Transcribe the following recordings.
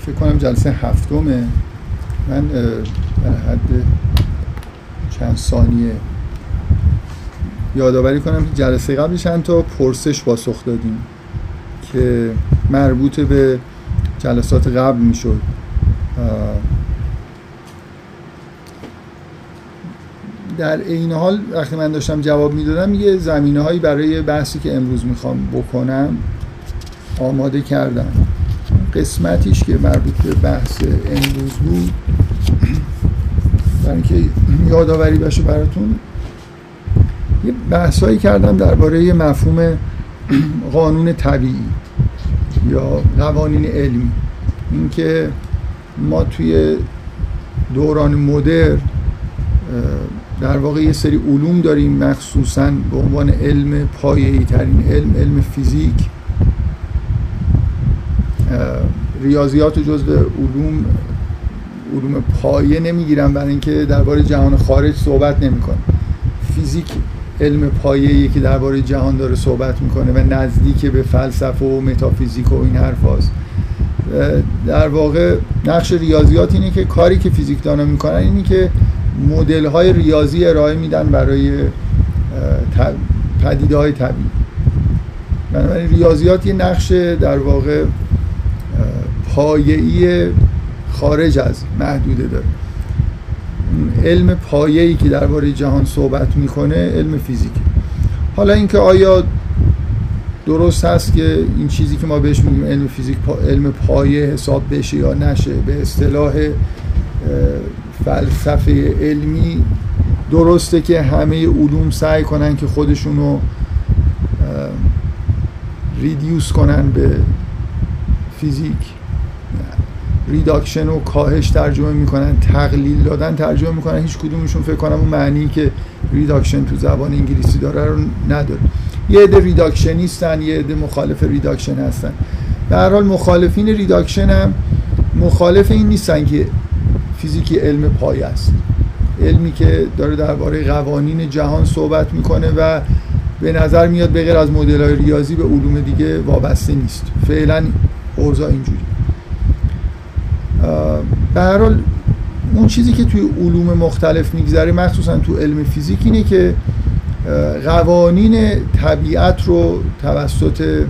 فکر کنم جلسه هفتمه. من در حد چند ثانیه یادآوری کنم که جلسه قبل چند تا پرسش پاسخ دادیم که مربوط به جلسات قبل می‌شد. در این حال وقتی من داشتم جواب می‌دادم یه زمینه هایی برای بحثی که امروز می‌خوام بکنم آماده کردم. قسمتیش که مربوط به بحث امروز بود برای اینکه یادآوری بشه براتون یه بحثایی کردم درباره مفهوم قانون طبیعی یا قوانین علمی. اینکه ما توی دوران مدر در واقع یه سری علوم داریم مخصوصا به عنوان علم پایه‌ای ترین علم علم فیزیک. ریاضیات جزء علوم علوم پایه نمی‌گیرم برای اینکه درباره جهان خارج صحبت نمی‌کنه فیزیک علم پایه‌ای که درباره جهان داره صحبت می‌کنه و نزدیک به فلسفه و متافیزیک و این حرف در واقع نقش ریاضیات اینه که کاری که فیزیکدانا می‌کنن اینه که مدل های ریاضی ارائه میدن برای پدیده های طبیعی. بنابراین ریاضیات یه نقش در واقع پایه‌ای خارج از محدوده داره. علم پایه‌ای که درباره جهان صحبت می‌کنه علم فیزیک حالا اینکه آیا درست هست که این چیزی که ما بهش میگیم علم فیزیک علم پایه حساب بشه یا نشه به اصطلاح فلسفه علمی درسته که همه علوم سعی کنن که خودشون رو reduce کنن به فیزیک. reduction و کاهش ترجمه می‌کنن تقلیل دادن ترجمه می‌کنن هیچ کدومشون فکر کنم اون معنی که reduction تو زبان انگلیسی داره رو نداره. یه عده reductionist ن یه عده مخالف reduction هستن. به هر حال مخالفین reduction هم مخالف این نیستن که فیزیکی علم پایه است. علمی که داره درباره قوانین جهان صحبت می‌کنه و به نظر میاد به از مدل های ریاضی به علوم دیگه وابسته نیست. فعلا اوضاع اینجوری به هر حال اون چیزی که توی علوم مختلف میگذره مخصوصا تو علم فیزیک اینه که قوانین طبیعت رو توسط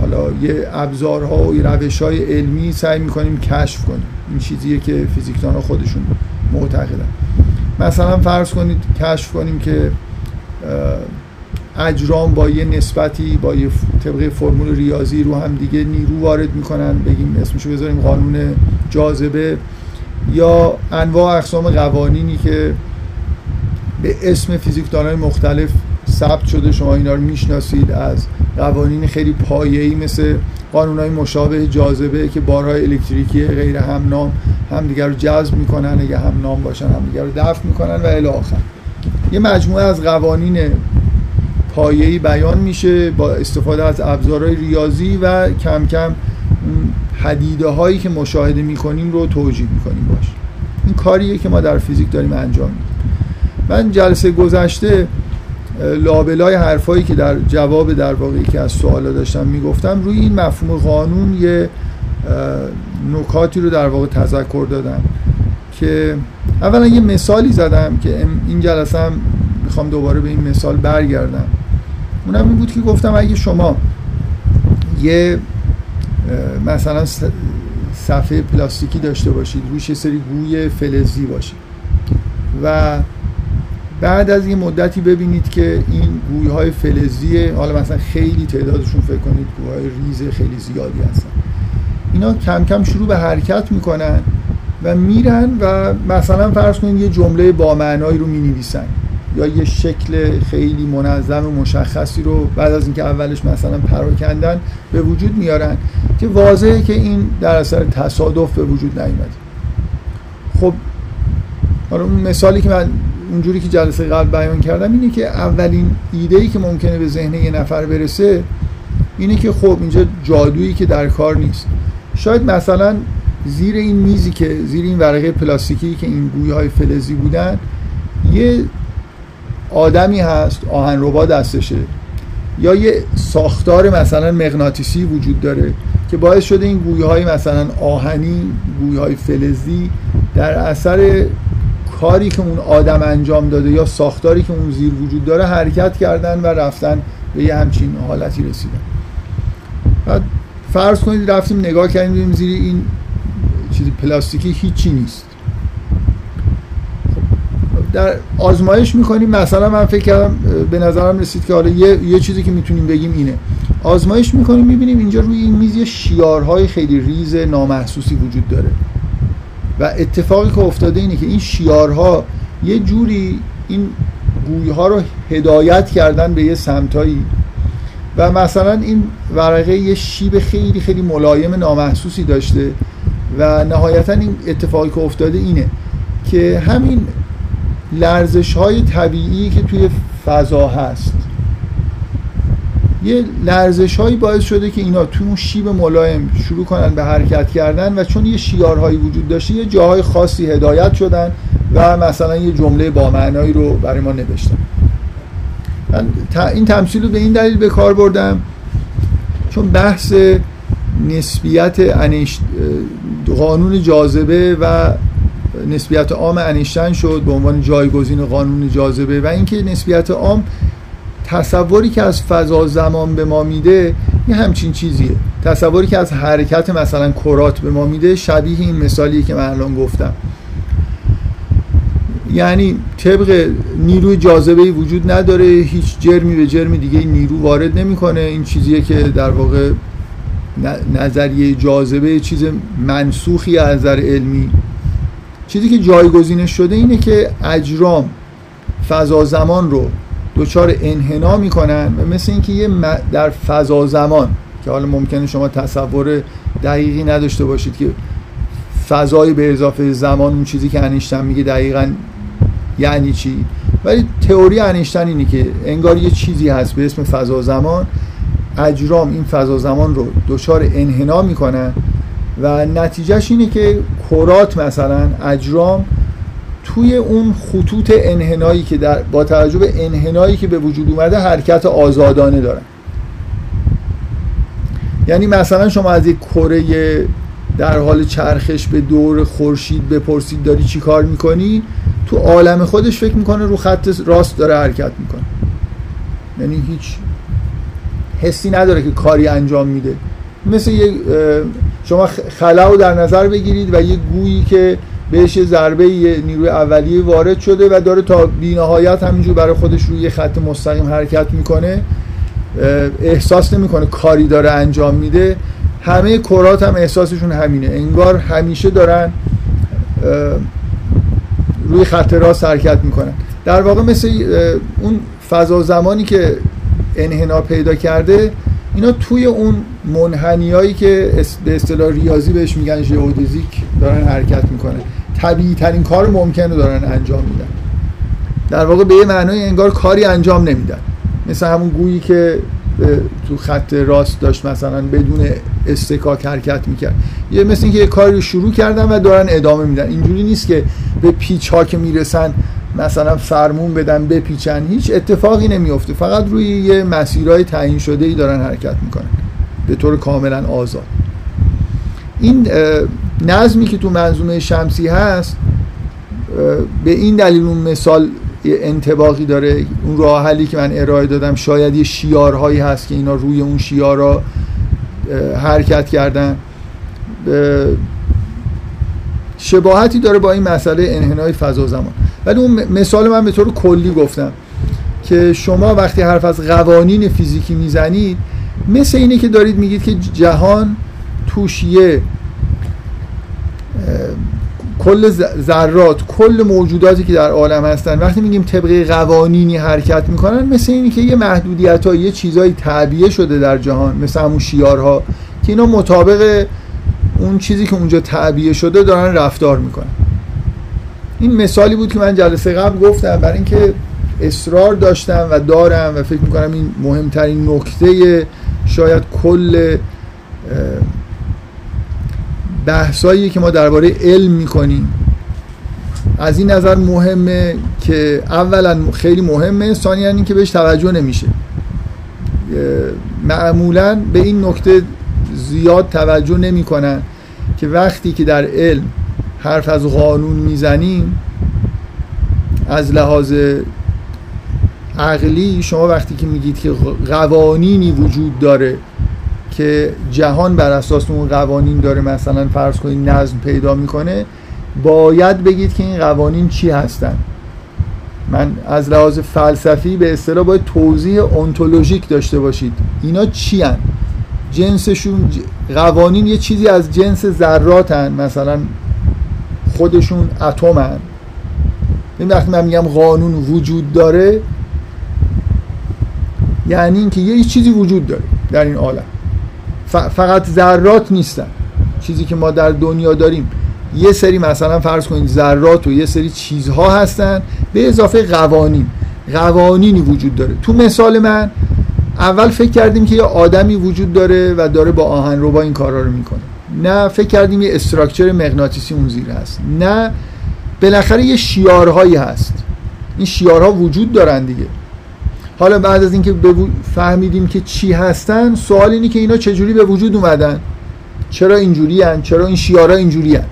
حالا یه ابزارها و روش های علمی سعی می‌کنیم کشف کنیم. این چیزیه که فیزیکدان خودشون معتقدن. مثلا فرض کنید کشف کنیم که اجرام با یه نسبتی با یه طبقه فرمول ریاضی رو هم دیگه نیرو وارد می‌کنن. بگیم اسمشو بذاریم قانون جاذبه یا انواع اقسام قوانینی که به اسم فیزیکدانهای مختلف ثبت شده شما اینا رو می‌شناسید از قوانین خیلی پایه‌ای مثل قانونهای مشابه جاذبه که بارهای الکتریکی غیر همنام همدیگر رو جذب می‌کنن اگه همنام باشن همدیگر رو دفع می‌کنن و الی آخر. یه مجموعه از قوانین پایه‌ای بیان میشه با استفاده از ابزارهای ریاضی و کم کم حدیده هایی که مشاهده می‌کنیم رو توجیه می‌کنیم باش. این کاریه که ما در فیزیک داریم انجام میدیم. من جلسه گذشته لابلای حرفایی که در جواب در واقعی که از سوالا داشتم می‌گفتم روی این مفهوم قانون یه نکاتی رو در واقع تذکر دادم که اولا یه مثالی زدم که این جلسه هم می‌خوام دوباره به این مثال برگردم. اونم این بود که گفتم اگه شما یه مثلا صفحه پلاستیکی داشته باشید روش یه سری گوی فلزی باشه. و بعد از یه مدتی ببینید که این گویه های فلزی حالا مثلا خیلی تعدادشون فکر کنید های ریز خیلی زیادی هستن. اینا کم کم شروع به حرکت می‌کنن و میرن و مثلا فرض کنید یه جمله با معنایی رو می‌نویسن. یا یه شکل خیلی منظم و مشخصی رو بعد از اینکه اولش مثلا پراکندن به وجود میارن که واضحه که این در اثر تصادف به وجود نیومده. خب حالا اون مثالی که من اونجوری که جلسه قبل بیان کردم اینه که اولین ایده ای که ممکنه به ذهن یه نفر برسه اینه که خب اینجا جادویی که در کار نیست. شاید مثلا زیر این میزی که زیر این ورقه پلاستیکی که این گویه های فلزی بودن یه آدمی هست آهنربا دستشه. یا یه ساختار مثلا مغناطیسی وجود داره که باعث شده این گویه های مثلا آهنی گویه های فلزی در اثر کاری که اون آدم انجام داده یا ساختاری که اون زیر وجود داره حرکت کردن و رفتن به یه همچین حالتی رسیدن. بعد فرض کنید رفتیم نگاه کردیم زیر این چیزی پلاستیکی هیچی نیست. در آزمایش می‌کنیم مثلا من فکر کردم به نظرم رسید که حالا یه, یه چیزی که می‌تونیم بگیم اینه. آزمایش می‌کنیم می‌بینیم اینجا روی این میز یه شیارهای خیلی ریز نامحسوسی وجود داره. و اتفاقی که افتاده اینه که این شیارها یه جوری این گویها رو هدایت کردن به یه سمتایی و مثلا این ورقه یه شیب خیلی خیلی ملایم نامحسوسی داشته و نهایتا این اتفاقی که افتاده اینه که همین لرزش های طبیعی که توی فضا هست. یه لرزش هایی باعث شده که اینا توی اون شیب ملایم شروع کنن به حرکت کردن و چون یه شیارهایی وجود داشته یه جاهای خاصی هدایت شدن و مثلا یه جمله با معنایی رو برای ما نوشتن. من این تمثیل رو به این دلیل به کار بردم چون بحث نسبیت قانون جاذبه و نسبیت عام انیشتن شد به عنوان جایگزین قانون جاذبه و اینکه نسبیت عام تصوری که از فضا زمان به ما میده یه همچین چیزیه. تصوری که از حرکت مثلا کرات به ما میده شبیه این مثالی که من الان گفتم. یعنی طبق نیروی جاذبه وجود نداره هیچ جرمی به جرم دیگه نیرو وارد نمی‌کنه. این چیزیه که در واقع نظریه جاذبه چیز منسوخی از نظر علمی چیزی که جایگزینش شده اینه که اجرام فضا زمان رو دچار انحنا می‌کنن و مثل اینکه یه در فضا زمان که حالا ممکنه شما تصور دقیقی نداشته باشید که فضای به اضافه زمان اون چیزی که انیشتن میگه دقیقا یعنی چی؟ ولی تئوری انیشتن اینه که انگار یه چیزی هست به اسم فضا زمان. اجرام این فضا زمان رو دچار انحنا می‌کنن و نتیجهش اینه که کرات مثلا اجرام توی اون خطوط انحنایی که در با توجه به انحنایی که به وجود اومده حرکت آزادانه دارن. یعنی مثلا شما از یک کره در حال چرخش به دور خورشید بپرسید داری چی کار می‌کنی؟ تو عالم خودش فکر می‌کنه رو خط راست داره حرکت می‌کنه. یعنی هیچ حسی نداره که کاری انجام میده. مثل یه شما خلا در نظر بگیرید و یه گویی که بهش ضربه نیروی اولیه وارد شده و داره تا بینهایت همینجور برای خودش روی خط مستقیم حرکت می‌کنه احساس نمی‌کنه کاری داره انجام میده. همه کرات هم احساسشون همینه. انگار همیشه دارن روی خط راست حرکت می‌کنن. در واقع مثل اون فضا زمانی که انحنا پیدا کرده اینا توی اون منحنیایی که به اصطلاح ریاضی بهش میگن ژئودزیک دارن حرکت می‌کنن. طبیعی ترین کار ممکنه دارن انجام میدن. در واقع به یه معنای انگار کاری انجام نمیدن. مثل همون گویی که تو خط راست داشت مثلا بدون استکاک حرکت می‌کرد. یه مثل اینکه یه کاری رو شروع کردن و دارن ادامه میدن. اینجوری نیست که به پیچ ها که می‌رسن مثلا فرمون بدن بپیچن. هیچ اتفاقی نمیفته فقط روی یه مسیرهای تعیین شده ای دارن حرکت می‌کنن. به طور کاملا آزاد. این نظمی که تو منظومه شمسی هست به این دلیل اون مثال انتباقی داره. اون راه حلی که من ارائه دادم شاید یه شیارهایی هست که اینا روی اون شیارها حرکت کردن. شباهتی داره با این مسئله انحنای فضا زمان. ولی اون مثال من به طور کلی گفتم که شما وقتی حرف از قوانین فیزیکی می‌زنید مثل اینه که دارید میگید که جهان توش یه کل ذرات کل موجوداتی که در عالم هستن وقتی میگیم طبق قوانینی حرکت می‌کنن مثل اینی که یه محدودیت یه چیزایی تعبیه شده در جهان مثل همون شیارها که اینا مطابق اون چیزی که اونجا تعبیه شده دارن رفتار می‌کنن. این مثالی بود که من جلسه قبل گفتم برای اینکه اصرار داشتم و دارم و فکر می‌کنم این مهمترین نکته شاید کل بحثایی که ما درباره علم می‌کنیم. از این نظر مهمه که اولا خیلی مهمه ثانیا این که بهش توجه نمیشه. معمولا به این نکته زیاد توجه نمی‌کنن که وقتی که در علم حرف از قانون می‌زنیم از لحاظ عقلی شما وقتی که میگید که قوانینی وجود داره که جهان بر اساس اون قوانین داره مثلا فرض کنید نظم پیدا می‌کنه باید بگید که این قوانین چی هستن؟ من از لحاظ فلسفی به اصطلاح باید توضیح انتولوژیک داشته باشید. اینا چی هن؟ جنسشون قوانین یه چیزی از جنس ذراتن مثلا خودشون اتمن. این وقتی من میگم قانون وجود داره یعنی اینکه یه چیزی وجود داره در این عالم. فقط ذرات نیستن. چیزی که ما در دنیا داریم. یه سری مثلا فرض کنید ذرات و یه سری چیزها هستن به اضافه قوانین. قوانینی وجود داره. تو مثال من اول فکر کردیم که یه آدمی وجود داره و داره با آهن رو با این کارا رو می‌کنه. نه فکر کردیم یه استراکچر مغناطیسی اون زیر هست. نه بالاخره یه شیارهایی هست. این شیارها وجود دارن دیگه. حالا بعد از اینکه فهمیدیم که چی هستن سوال اینه که اینا چجوری به وجود اومدن چرا اینجوری هن؟ چرا این شیارها اینجوری هن؟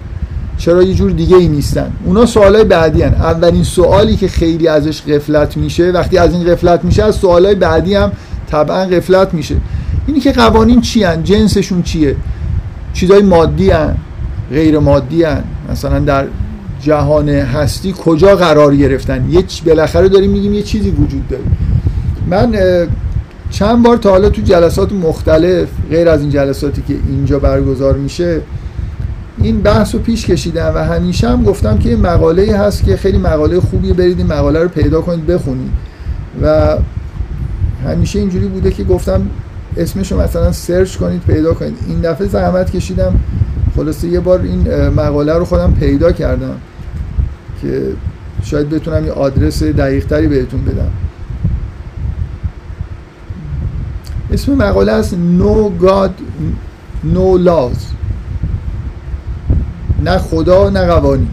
چرا یه جور دیگه ای نیستن اونا سوالای بعدی هن. اولین سوالی که خیلی ازش قفلت میشه وقتی از این قفلت میشه از سوالای بعدی هم طبعا قفلت میشه اینی که قوانین چی هن؟ جنسشون چیه چیزای مادی هن؟ غیر مادی هن؟ مثلا در جهان هستی کجا قرار گرفتن یه بالاخره داریم میگیم یه چیزی وجود داره من چند بار تا حالا تو جلسات مختلف غیر از این جلساتی که اینجا برگزار میشه این بحث رو پیش کشیدم و همیشه هم گفتم که این مقاله هست که خیلی مقاله خوبی برید این مقاله رو پیدا کنید بخونید. و همیشه اینجوری بوده که گفتم اسمش رو مثلا سرچ کنید پیدا کنید. این دفعه زحمت کشیدم. خلاصه یه بار این مقاله رو خودم پیدا کردم که شاید بتونم یه آدرس دقیق تری بهتون بدم. اسم مقاله است No God No Laws. نه خدا نه قوانین.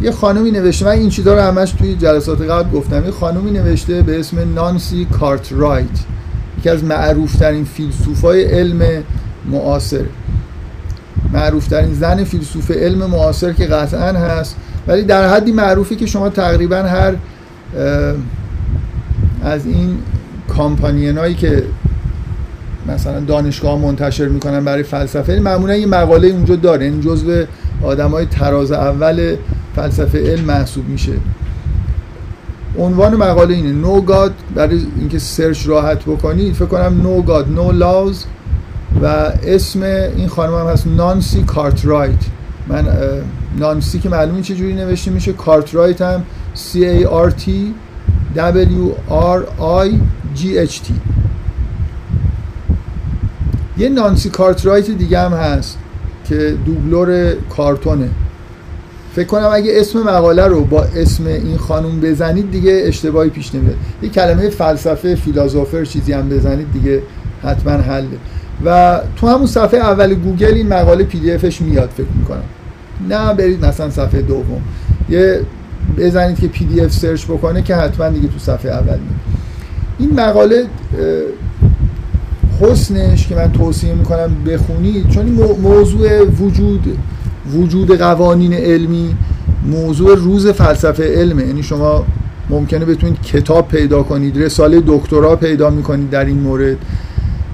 یه خانومی نوشته من این چیزا رو همش توی جلسات قبل گفتم. یه خانومی نوشته به اسم نانسی کارت رایت یکی از معروفترین فیلسوفای علم معاصر. معروفترین زن فیلسوف علم معاصر که قطعا هست. ولی در حدی معروفی که شما تقریبا هر از این کامپانینایی که مثلا دانشگاه منتشر می‌کنن برای فلسفه. معمولا یه مقاله اونجا داره این جزو آدم های تراز اول فلسفه علم محسوب میشه. عنوان مقاله اینه No God برای اینکه search راحت بکنید فکر کنم No God No Laws و اسم این خانم هم هست نانسی کارترایت. من نانسی که معلومه چه جوری نوشته میشه. کارترایت هم C A R T W R I G H T. یه نانسی کارترایت دیگه هم هست که دوبلور کارتونه. فکر کنم اگه اسم مقاله رو با اسم این خانوم بزنید دیگه اشتباهی پیش نمیاد. یه کلمه فلسفه philosopher چیزی هم بزنید دیگه حتما حله. و تو همون صفحه اول گوگل این مقاله PDF ش میاد فکر می‌کنم. نه برید مثلا صفحه دوم. یه بزنید که PDF search بکنه که حتما دیگه تو صفحه اول میاد. این مقاله حسنش که من توصیه می‌کنم بخونید چون موضوع وجود وجود قوانین علمی موضوع روز فلسفه علمه. یعنی شما ممکنه بتونید کتاب پیدا کنید رساله دکترا پیدا می‌کنید در این مورد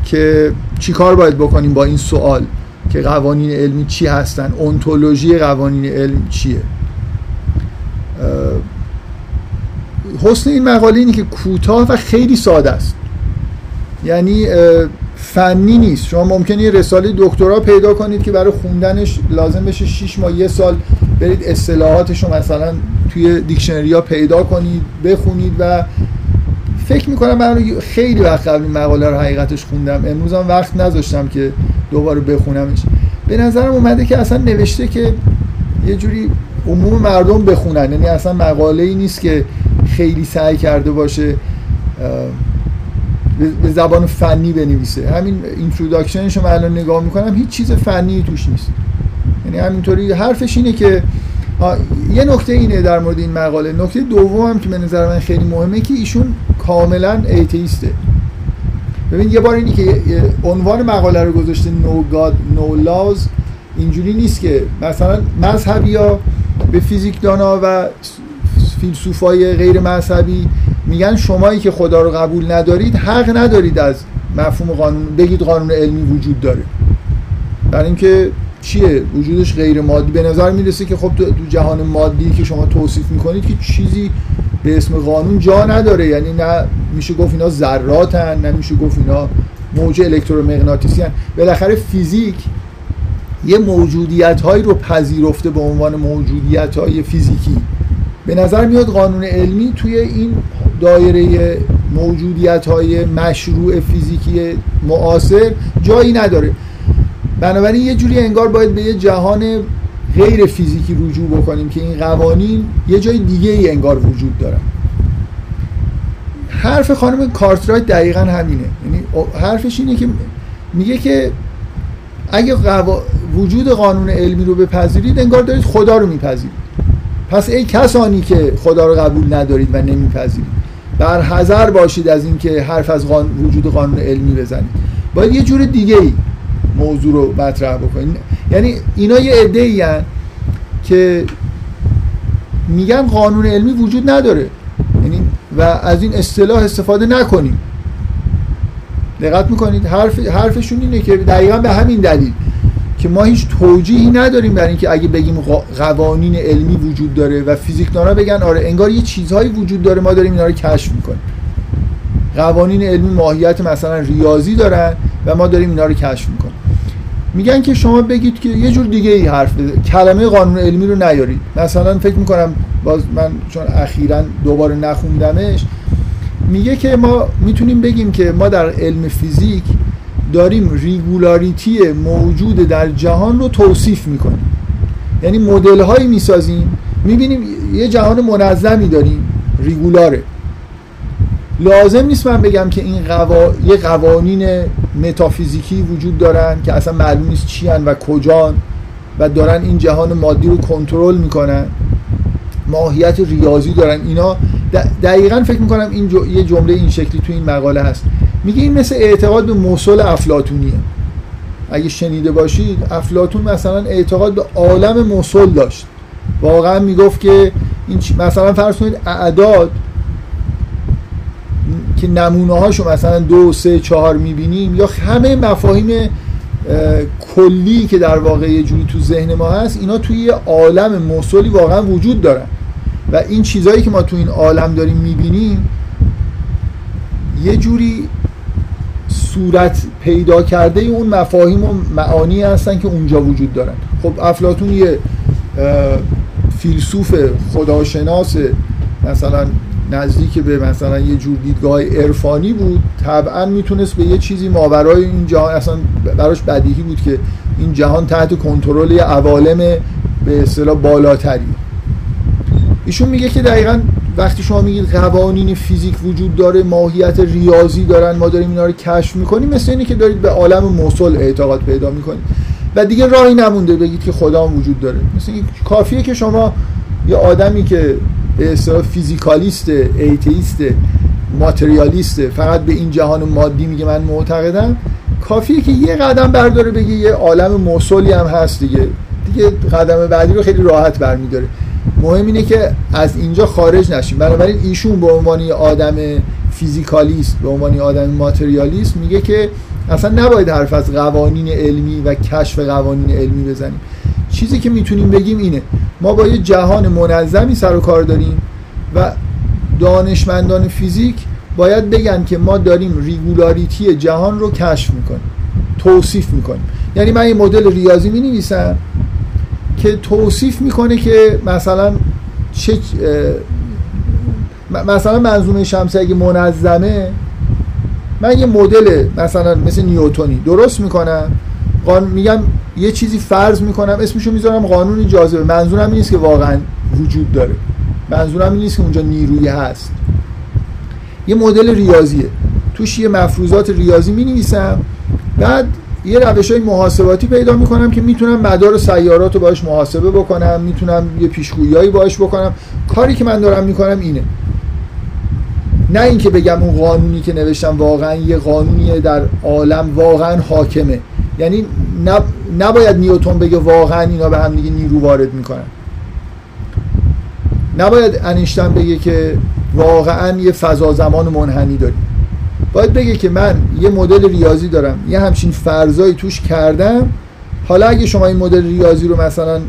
که چیکار باید بکنیم با این سوال که قوانین علمی چی هستن؟ اونتولوژی قوانین علم چیه؟ حسن این مقاله اینه که کوتاه و خیلی ساده است. یعنی فنی نیست. شما ممکنه یه رساله دکترا پیدا کنید که برای خوندنش لازم بشه 6 ماه یه سال برید اصطلاحاتش رو مثلا توی دیکشنری ها پیدا کنید بخونید و فکر می‌کنم من خیلی وقت قبل این مقاله رو حقیقتش خوندم. امروز هم وقت نذاشتم که دوباره بخونمش. به نظرم اومده که اصلا نوشته که یه جوری عموم مردم بخونن. یعنی اصلا مقاله ای نیست که خیلی سعی کرده باشه به زبان فنی بنویسه. همین introduction ش رو الان نگاه می‌کنم هیچ چیز فنی توش نیست. یعنی همینطوری حرفش اینه که یه نکته اینه در مورد این مقاله. نکته دوم هم که به نظر من خیلی مهمه که ایشون کاملا atheist ه. ببین یه بار اینی که عنوان مقاله رو گذاشته No God No Laws اینجوری نیست که مثلا مذهبی ها به فیزیکدانا و فیلسوفای غیر مذهبی میگن شمایی که خدا رو قبول ندارید حق ندارید از مفهوم قانون بگید قانون علمی وجود داره. برای اینکه چیه؟ وجودش غیر مادی. به نظر می‌رسه که خب تو جهان مادی که شما توصیف می‌کنید که چیزی به اسم قانون جا نداره. یعنی نه میشه گفت اینا ذراتن نه میشه گفت اینا موج الکترومغناطیسی هن. بالاخره فیزیک یه موجودیت هایی رو پذیرفته به عنوان موجودیت های فیزیکی. به نظر میاد قانون علمی توی این دایره موجودیت های مشروع فیزیکی معاصر جایی نداره. بنابراین یه جوری انگار باید به یه جهان غیر فیزیکی رجوع بکنیم که این قوانین یه جای دیگه ای انگار وجود دارن. حرف خانم کارترایت دقیقا همینه. یعنی حرفش اینه که میگه که اگه وجود قانون علمی رو بپذیرید انگار دارید خدا رو میپذیرید. پس ای کسانی که خدا رو قبول ندارید و نمیپذیرید. بر حذر باشید از اینکه حرف از وجود قانون علمی بزنید. باید یه جور دیگه ای موضوع رو مطرح بکنید. یعنی اینا یه عده که میگن قانون علمی وجود نداره. یعنی و از این اصطلاح استفاده نکنیم. دقت می‌کنید؟ حرف حرفشون اینه که دقیقا به همین دلیل. که ما هیچ توجیهی نداریم برای اینکه اگه بگیم قوانین علمی وجود داره و فیزیکدانا بگن آره انگار یه چیزهایی وجود داره ما داریم اینا رو کشف می‌کنیم. قوانین علمی ماهیت مثلا ریاضی دارن و ما داریم اینا رو کشف می‌کنیم. میگن که شما بگید که یه جور دیگه ای حرف بده کلمه قانون علمی رو نیارید. مثلا فکر می‌کنم باز من چون اخیرا دوباره نخوندمش میگه که ما می‌تونیم بگیم که ما در علم فیزیک داریم ریگولاریتی موجود در جهان رو توصیف می‌کنیم. یعنی مدل هایی می‌سازیم می‌بینیم یه جهان منظمی داریم ریگولاره. لازم نیست من بگم که این قوا... یه قوانین متافیزیکی وجود دارن که اصلا معلوم نیست چی و کجان و دارن این جهان مادی رو کنترل می‌کنن. ماهیت ریاضی دارن. اینا دقیقا فکر می‌کنم این یه جمله این شکلی تو این مقاله هست. میگه این مثل اعتقاد به مسل افلاتونیه اگه شنیده باشید افلاتون مثلا اعتقاد به عالم مسل داشت. واقعا می‌گفت که این مثلا فرض کنید اعداد که نمونه هاشو مثلا دو سه چهار می‌بینیم یا همه مفاهیم کلی که در واقع یه جوری تو ذهن ما هست اینا توی یه عالم مسلی واقعا وجود دارن. و این چیزهایی که ما تو این عالم داریم می‌بینیم یه جوری صورت پیدا کرده اون مفاهیم و معانی هستن که اونجا وجود دارن. خب افلاتون یه فیلسوف خداشناس مثلا نزدیک به مثلا یه جور دیدگاه عرفانی بود. طبعا می‌تونست به یه چیزی ماورای این جهان اصلا براش بدیهی بود که این جهان تحت کنترل عوالم به اصطلاح بالاتری. ایشون میگه که دقیقا وقتی شما میگید قوانین فیزیک وجود داره ماهیت ریاضی دارن ما داریم اینا رو کشف می‌کنیم مثل اینه که دارید به عالم مثل اعتقاد پیدا می‌کنید. و دیگه راهی نمونده بگید که خدا وجود داره. مثل کافیه که شما یه آدمی که به اصطلاح physicalist atheist ماتریالیست فقط به این جهان مادی میگه من معتقدم کافیه که یه قدم برداره بگه یه عالم موصلی هم هست دیگه. دیگه قدم بعدی رو خیلی راحت برمیداره. مهم اینه که از اینجا خارج نشیم. بنابراین ایشون به عنوان آدم فیزیکالیست به عنوان آدم ماتریالیست میگه که اصلا نباید حرف از قوانین علمی و کشف قوانین علمی بزنیم. چیزی که می‌تونیم بگیم اینه ما با یه جهان منظمی سر و کار داریم و دانشمندان فیزیک باید بگن که ما داریم ریگولاریتی جهان رو کشف می‌کنیم توصیف می‌کنیم. یعنی من یه مدل ریاضی می نویسم که توصیف می‌کنه که مثلا چه مثلا منظومه شمسی اگه منظمه من یه مدل مثلا مثل نیوتونی درست می‌کنم. میگم یه چیزی فرض می‌کنم اسمشو می‌ذارم قانون جاذبه. منظورم این نیست که واقعا وجود داره. منظورم این نیست که اونجا نیروی هست. یه مدل ریاضیه. توش یه مفروضات ریاضی می بعد یه روش های محاسباتی پیدا می‌کنم که می‌تونم مدار سیارات رو باش محاسبه بکنم می‌تونم یه پیشگویی باش بکنم. کاری که من دارم می‌کنم اینه. نه اینکه بگم اون قانونی که نوشتم واقعا یه قانونیه در عالم واقعا حاکمه. یعنی نباید نیوتون بگه واقعا اینا به هم دیگه نیرو وارد می‌کنن. نباید انیشتن بگه که واقعا یه فضا زمان منحنی داریم. باید بگه که من یه مدل ریاضی دارم یه همچین فرضایی توش کردم. حالا اگه شما این مدل ریاضی رو مثلا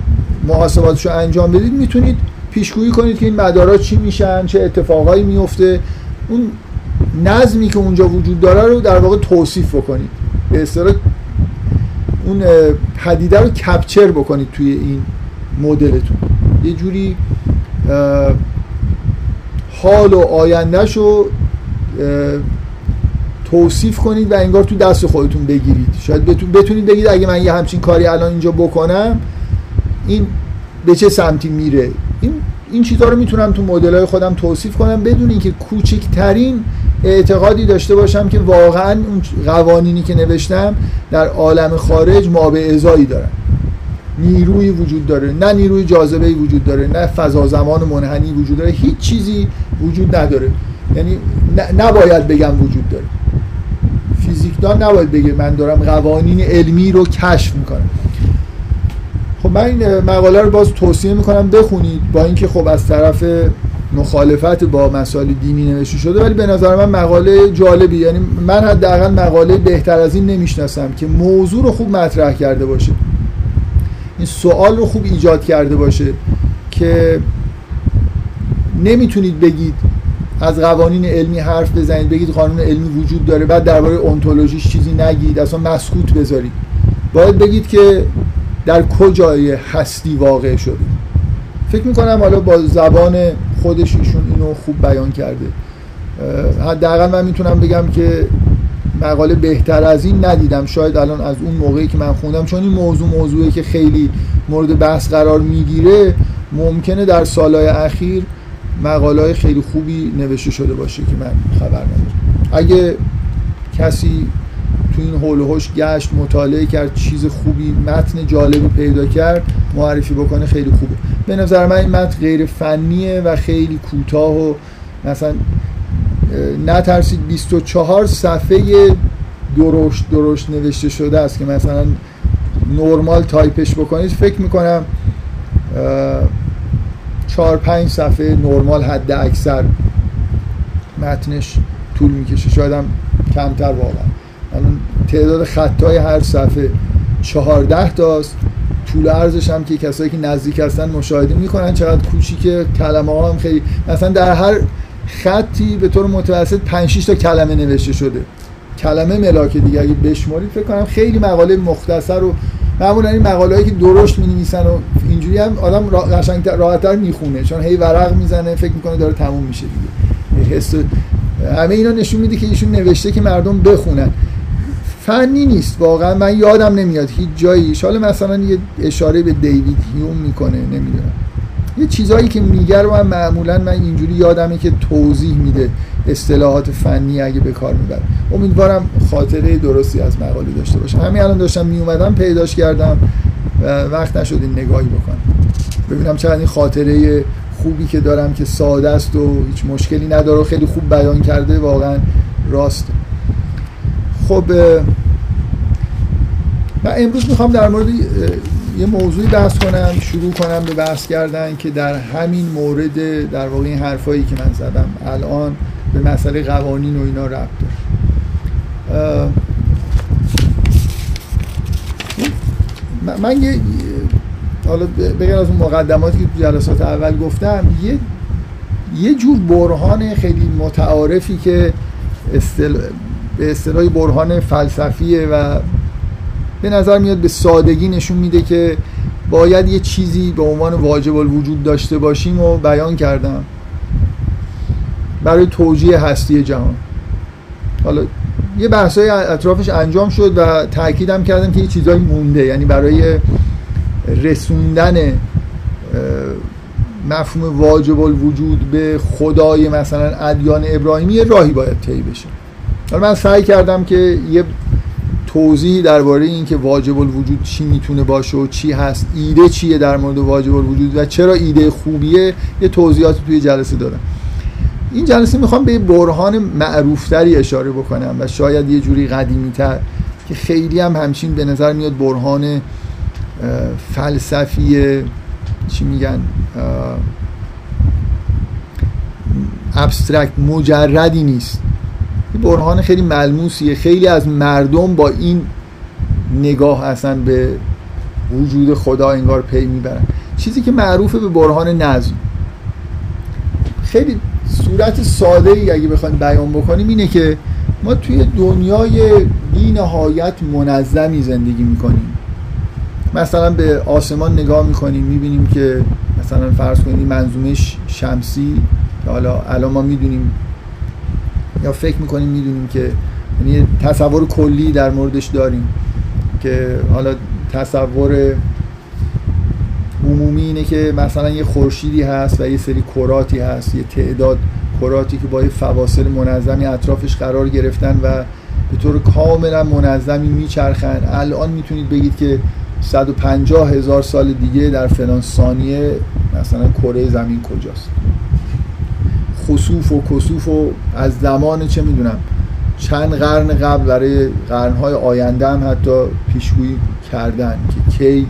محاسباتش رو انجام بدید می‌تونید پیشگویی کنید که این مدارا چی میشن چه اتفاقایی میفته. اون نظمی که اونجا وجود داره رو در واقع توصیف بکنید. به اصطلاح اون پدیده رو کپچر بکنید توی این مدلتون. یه جوری حال و آیندهش رو توصیف کنید و انگار تو دست خودتون بگیرید. شاید بتونید بگید اگه من یه همچین کاری الان اینجا بکنم این به چه سمتی میره؟ این این چیزها رو می‌تونم تو مدل خودم توصیف کنم بدون اینکه کوچکترین اعتقادی داشته باشم که واقعا اون قوانینی که نوشتم در عالم خارج ما به ازایی دارن. نیروی وجود داره. نه نیروی جاذبه وجود داره نه فضا زمان منحنی وجود داره. هیچ چیزی وجود نداره. یعنی نباید بگم وجود داره. فیزیکدان نباید بگه من دارم قوانین علمی رو کشف می‌کنم. خب من این مقاله رو باز توصیه می‌کنم بخونید با اینکه خب از طرف مخالفت با مسائل دینی نوشته شده ولی به نظر من مقاله جالبی. یعنی من حداقل مقاله بهتر از این نمی‌شناسم که موضوع رو خوب مطرح کرده باشه. این سوال رو خوب ایجاد کرده باشه که نمی‌تونید بگید از قوانین علمی حرف بزنید بگید قانون علمی وجود داره بعد درباره اونتولوژیش چیزی نگید اصلا مسکوت بذارید. باید بگید که در کجای هستی واقع شده فکر می‌کنم حالا با زبان خودش ایشون اینو خوب بیان کرده. حداقل من می‌تونم بگم که مقاله بهتر از این ندیدم. شاید الان از اون موقعی که من خوندم چون این موضوع موضوعی که خیلی مورد بحث قرار می‌گیره ممکنه در سالهای اخیر مقاله خیلی خوبی نوشته شده باشه که من خبر ندارم. اگه کسی تو این حول و گشت مطالعه کرد چیز خوبی متن جالبی پیدا کرد معرفی بکنه خیلی خوبه. به نظر من این متن غیر فنیه و خیلی کوتاه و مثلا نترسید 24 صفحه درشت درشت نوشته شده است که مثلا نرمال تایپش بکنید. فکر می‌کنم چهار پنج صفحه نرمال حد اکثر متنش طول می‌کشه. شاید هم کمتر واقعا. تعداد خطای هر صفحه چهارده تاست. طول عرضش هم که کسایی که نزدیک هستن مشاهده می‌کنن. چقدر کوچیکه. کلمه ها هم خیلی مثلا در هر خطی به طور متوسط 5 تا کلمه نوشته شده. کلمه ملاک دیگه. اگه بشمارید فکر کنم خیلی مقاله مختصر و معمولا این مقاله هایی که درشت می نویسن و اینجوری هم آدم قشنگ راحتتر می‌خونه. چون هی ورق می‌زنه فکر می‌کنه داره تموم میشه دیگه. حس همه اینا نشون میده که ایشون نوشته که مردم بخونن. فنی نیست واقعا. من یادم نمیاد هیچ جایی. حالا مثلا یه اشاره به دیوید هیوم می‌کنه نمی‌دونم. یه چیزایی که میگه رو من معمولا من اینجوری یادمه که توضیح میده اصطلاحات فنی اگه به کار می‌بره. امیدوارم خاطره درستی از مقاله داشته باشم همین الان داشتم میومدم پیداش کردم و وقت نشد این نگاهی بکنم. ببینم چقدر این خاطره خوبی که دارم که ساده است و هیچ مشکلی نداره و خیلی خوب بیان کرده واقعا راست. خب من امروز می‌خوام در مورد یه موضوعی بحث کنم شروع کنم به بحث کردن که در همین مورد در واقع این حرفایی که من زدم الان به مسئله قوانین و اینا ربط داره. من یه حالا بغیر از اون مقدماتی که جلسات اول گفتم یه یه جور برهان خیلی متعارفی که استل... به اصطلاح برهان فلسفیه و به نظر میاد به سادگی نشون میده که باید یه چیزی به عنوان واجب الوجود داشته باشیم و بیان کردم. برای توجیه هستی جهان. حالا یه بحثای اطرافش انجام شد و تاکیدم کردم که یه چیزایی مونده. یعنی برای رسوندن مفهوم واجب الوجود به خدای مثلا ادیان ابراهیمی راهی باید طی بشه. حالا من سعی کردم که یه توضیح درباره اینکه واجب الوجود چی می‌تونه باشه و چی هست ایده چیه در مورد واجب الوجود و چرا ایده خوبیه یه توضیحاتی توی جلسه دارم. این جلسه می‌خوام به برهان معروفتری اشاره بکنم و شاید یه جوری قدیمی تر که خیلی هم همچین به نظر میاد برهان فلسفی چی میگن abstract مجردی نیست. برهان خیلی ملموسیه. خیلی از مردم با این نگاه اصلا به وجود خدا انگار پی می‌برن. چیزی که معروفه به برهان نظم. خیلی صورت ساده ای اگه بخوایم بیان بکنیم اینه که ما توی دنیای بی نهایت منظمی زندگی می‌کنیم. مثلا به آسمان نگاه می‌کنیم می‌بینیم که مثلا فرض کنیم منظومه شمسی حالا الان ما می‌دونیم یا فکر می‌کنیم می‌دونیم که یعنی تصور کلی در موردش داریم که حالا تصور عمومی اینه که مثلا یه خورشیدی هست و یه سری کراتی هست یه تعداد کراتی که با یه فواصل منظمی اطرافش قرار گرفتن و به طور کاملا منظمی میچرخن. الان می‌تونید بگید که 150 هزار سال دیگه در فلان ثانیه مثلا کره زمین کجاست. خصوف و کسوف و از زمان چه می‌دونم چند قرن قبل برای قرنهای آینده هم حتی پیشگویی کردن که کی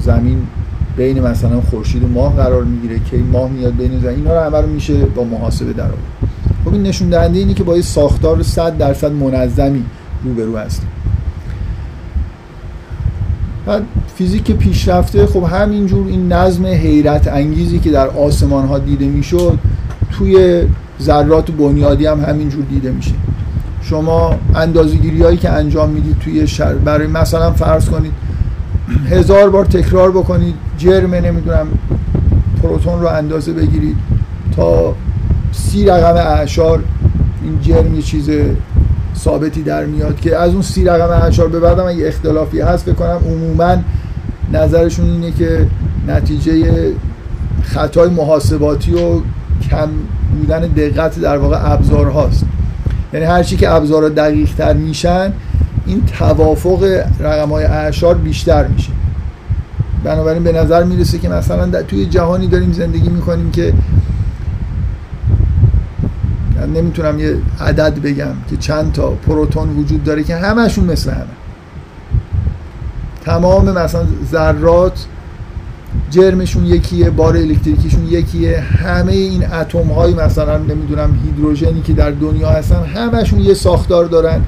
زمین بین مثلا خورشید و ماه قرار می‌گیره کی ماه میاد بین زمین اینا رو همه رو میشه با محاسبه در آورد. خب این نشون دهنده اینه که با یه ساختار 100 درصد منظمی روبرو هستیم بعد فیزیک پیشرفته خب همینجور این نظم حیرت انگیزی که در آسمان ها دیده می‌شد توی ذرات بنیادی هم همینجور دیده میشه. شما اندازگیری هایی که انجام می‌دید توی شر برای مثلا فرض کنید هزار بار تکرار بکنید جرم نمی‌دونم پروتون رو اندازه بگیرید تا سی رقم اعشار این جرم یه چیز ثابتی در میاد که از اون سی رقم اعشار به بعدم اگه اختلافی هست بکنم عموما نظرشون اینه که نتیجه خطای محاسباتی و کم بودن دقت در واقع ابزار هاست یعنی هرچی که ابزارها دقیق تر میشن این توافق رقم های اعشار بیشتر میشه. بنابراین به نظر می‌رسه که مثلا توی جهانی داریم زندگی می‌کنیم که نمی‌تونم یه عدد بگم که چند تا پروتون وجود داره که همشون مثل همه. تمام مثلا ذرات جرمشون یکیه بار الکتریکیشون یکیه. همه این اتم های مثلا نمی‌دونم هیدروژنی که در دنیا هستن همشون یه ساختار دارن.